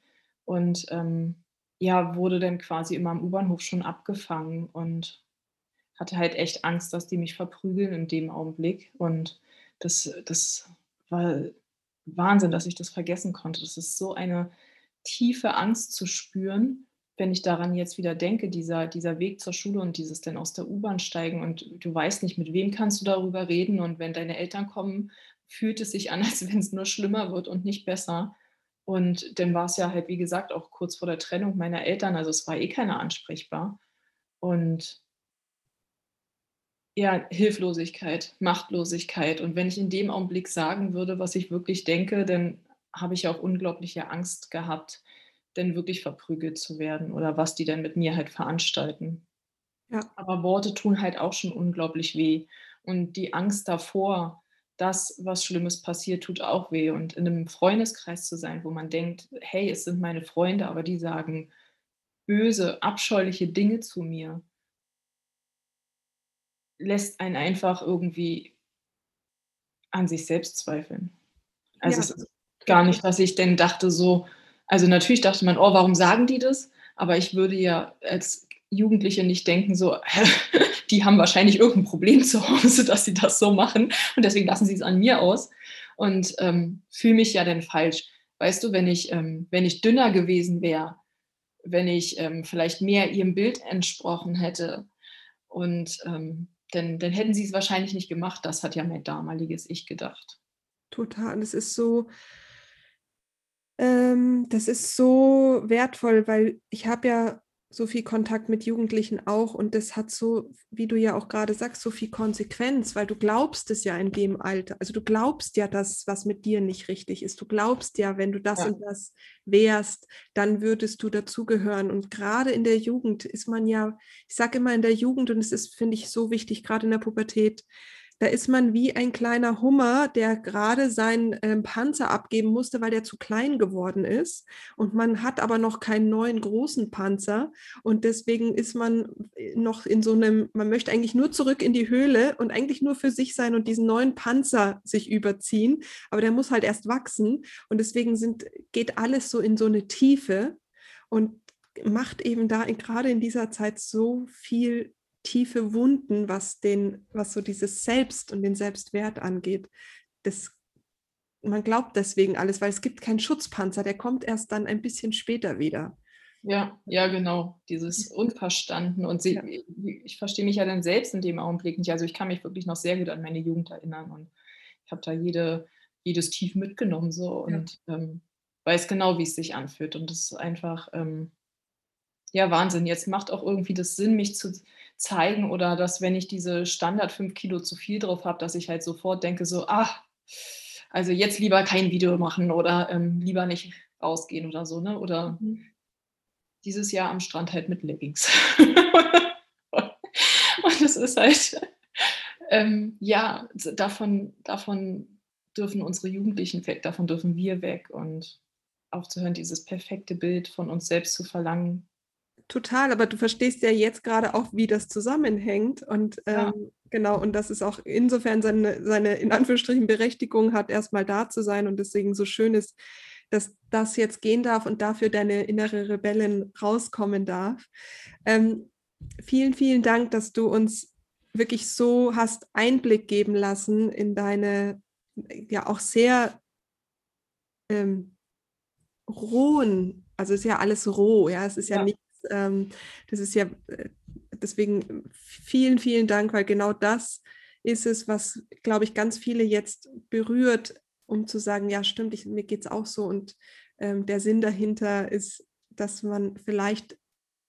und ähm, ja, wurde dann quasi immer am U-Bahnhof schon abgefangen und hatte halt echt Angst, dass die mich verprügeln in dem Augenblick. Und das, das war Wahnsinn, dass ich das vergessen konnte. Das ist so eine tiefe Angst zu spüren wenn ich daran jetzt wieder denke, dieser, dieser Weg zur Schule und dieses dann aus der U-Bahn steigen und du weißt nicht, mit wem kannst du darüber reden und wenn deine Eltern kommen, fühlt es sich an, [laughs] als wenn es nur schlimmer wird und nicht besser. Und dann war es ja halt, wie gesagt, auch kurz vor der Trennung meiner Eltern, also es war eh keiner ansprechbar. Und ja, Hilflosigkeit, Machtlosigkeit. Und wenn ich in dem Augenblick sagen würde, was ich wirklich denke, dann habe ich auch unglaubliche Angst gehabt, denn wirklich verprügelt zu werden oder was die denn mit mir halt veranstalten. Ja. Aber Worte tun halt auch schon unglaublich weh. Und die Angst davor, dass was Schlimmes passiert, tut auch weh. Und in einem Freundeskreis zu sein, wo man denkt, hey, es sind meine Freunde, aber die sagen böse, abscheuliche Dinge zu mir, lässt einen einfach irgendwie an sich selbst zweifeln. Also ja. es ist gar nicht, dass ich denn dachte so, also natürlich dachte man, oh, warum sagen die das? Aber ich würde ja als Jugendliche nicht denken, so, [laughs] die haben wahrscheinlich irgendein Problem zu Hause, [laughs] dass sie das so machen und deswegen lassen sie es an mir aus und ähm, fühle mich ja dann falsch. Weißt du, wenn ich, ähm, wenn ich dünner gewesen wäre, wenn ich ähm, vielleicht mehr ihrem Bild entsprochen hätte und ähm, dann, dann hätten sie es wahrscheinlich nicht gemacht. Das hat ja mein damaliges Ich gedacht. Total. Das ist so, ähm, das ist so wertvoll, weil ich habe ja so viel Kontakt mit Jugendlichen auch und das hat so, wie du ja auch gerade sagst, so viel Konsequenz, weil du glaubst es ja in dem Alter. Also du glaubst ja das, was mit dir nicht richtig ist. Du glaubst ja, wenn du das ja. und das wärst, dann würdest du dazugehören. Und gerade in der Jugend ist man ja, ich sage immer in der Jugend und es ist, finde ich, so wichtig, gerade in der Pubertät, da ist man wie ein kleiner Hummer, der gerade seinen ähm, Panzer abgeben musste, weil der zu klein geworden ist. Und man hat aber noch keinen neuen großen Panzer. Und deswegen ist man äh, noch in so einem, man möchte eigentlich nur zurück in die Höhle und eigentlich nur für sich sein und diesen neuen Panzer sich überziehen. Aber der muss halt erst wachsen. Und deswegen sind, geht alles so in so eine Tiefe und macht eben da gerade in dieser Zeit so viel tiefe Wunden, was den, was so dieses Selbst und den Selbstwert angeht. Das, man glaubt deswegen alles, weil es gibt keinen Schutzpanzer, der kommt erst dann ein bisschen später wieder. Ja, ja, genau. Dieses Unverstanden. Und sie, ja. ich verstehe mich ja dann selbst in dem Augenblick nicht. Also ich kann mich wirklich noch sehr gut an meine Jugend erinnern und ich habe da jede, jedes Tief mitgenommen so und ja. ähm, weiß genau, wie es sich anfühlt. Und das ist einfach, ähm, ja, Wahnsinn. Jetzt macht auch irgendwie das Sinn, mich zu, zeigen oder dass, wenn ich diese Standard 5 Kilo zu viel drauf habe, dass ich halt sofort denke, so, ach, also jetzt lieber kein Video machen oder ähm, lieber nicht rausgehen oder so, ne? Oder mhm. dieses Jahr am Strand halt mit Leggings. [laughs] Und es ist halt, ähm, ja, davon, davon dürfen unsere Jugendlichen weg, davon dürfen wir weg und aufzuhören, dieses perfekte Bild von uns selbst zu verlangen, total, aber du verstehst ja jetzt gerade auch, wie das zusammenhängt. Und ähm, ja. genau, und dass es auch insofern seine, seine in Anführungsstrichen Berechtigung hat, erstmal da zu sein und deswegen so schön ist, dass das jetzt gehen darf und dafür deine innere Rebellin rauskommen darf. Ähm, vielen, vielen Dank, dass du uns wirklich so hast Einblick geben lassen in deine ja auch sehr ähm, rohen, also ist ja alles roh, ja, es ist ja, ja. nicht ähm, das ist ja äh, deswegen vielen, vielen Dank, weil genau das ist es, was, glaube ich, ganz viele jetzt berührt, um zu sagen, ja, stimmt, ich, mir geht es auch so. Und ähm, der Sinn dahinter ist, dass man vielleicht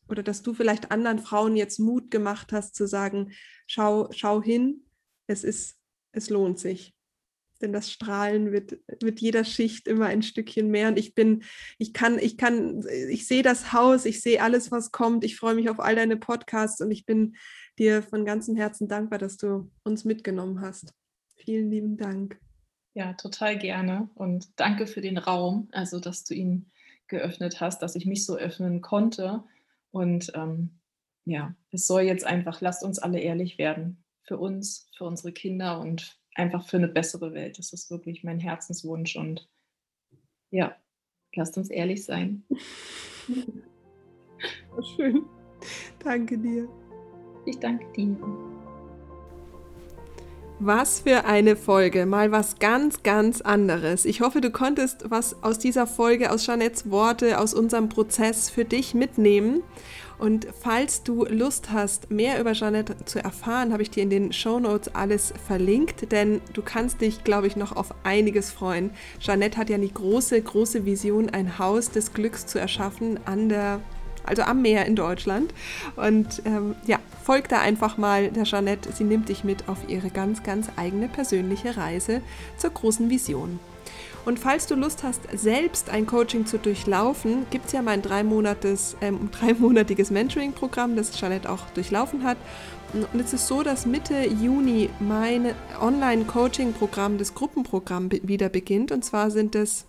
oder dass du vielleicht anderen Frauen jetzt Mut gemacht hast, zu sagen, schau, schau hin, es ist, es lohnt sich denn das Strahlen wird mit jeder Schicht immer ein Stückchen mehr. Und ich bin, ich kann, ich kann, ich sehe das Haus, ich sehe alles, was kommt. Ich freue mich auf all deine Podcasts und ich bin dir von ganzem Herzen dankbar, dass du uns mitgenommen hast. Vielen lieben Dank. Ja, total gerne und danke für den Raum, also dass du ihn geöffnet hast, dass ich mich so öffnen konnte. Und ähm, ja, es soll jetzt einfach, lasst uns alle ehrlich werden. Für uns, für unsere Kinder und einfach für eine bessere Welt. Das ist wirklich mein Herzenswunsch und ja, lasst uns ehrlich sein. [laughs] Schön. Danke dir. Ich danke dir. Was für eine Folge, mal was ganz, ganz anderes. Ich hoffe, du konntest was aus dieser Folge, aus Jeanettes Worte, aus unserem Prozess für dich mitnehmen. Und falls du Lust hast, mehr über Jeanette zu erfahren, habe ich dir in den Show Notes alles verlinkt, denn du kannst dich, glaube ich, noch auf einiges freuen. Jeanette hat ja die große, große Vision, ein Haus des Glücks zu erschaffen an der also am Meer in Deutschland. Und ähm, ja, folg da einfach mal der Jeanette. Sie nimmt dich mit auf ihre ganz, ganz eigene persönliche Reise zur großen Vision. Und falls du Lust hast, selbst ein Coaching zu durchlaufen, gibt es ja mein dreimonatiges, ähm, [laughs] dreimonatiges Mentoring-Programm, das Jeanette auch durchlaufen hat. Und es ist so, dass Mitte Juni mein Online-Coaching-Programm, das Gruppenprogramm, wieder beginnt. Und zwar sind es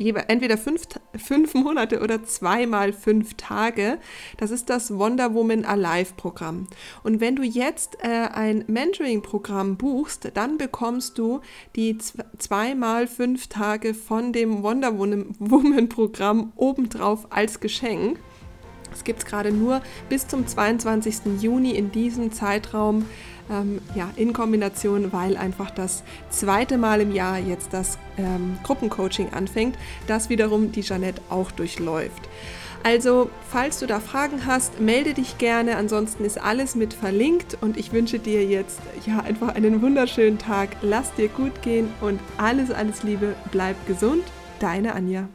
entweder fünf, fünf Monate oder zweimal fünf Tage. Das ist das Wonder Woman Alive Programm. Und wenn du jetzt äh, ein Mentoring-Programm buchst, dann bekommst du die zweimal fünf Tage von dem Wonder Woman Programm obendrauf als Geschenk. Es gibt es gerade nur bis zum 22. Juni in diesem Zeitraum ähm, ja, in Kombination, weil einfach das zweite Mal im Jahr jetzt das ähm, Gruppencoaching anfängt, das wiederum die Jeanette auch durchläuft. Also, falls du da Fragen hast, melde dich gerne. Ansonsten ist alles mit verlinkt und ich wünsche dir jetzt ja einfach einen wunderschönen Tag. Lass dir gut gehen und alles, alles Liebe. Bleib gesund. Deine Anja.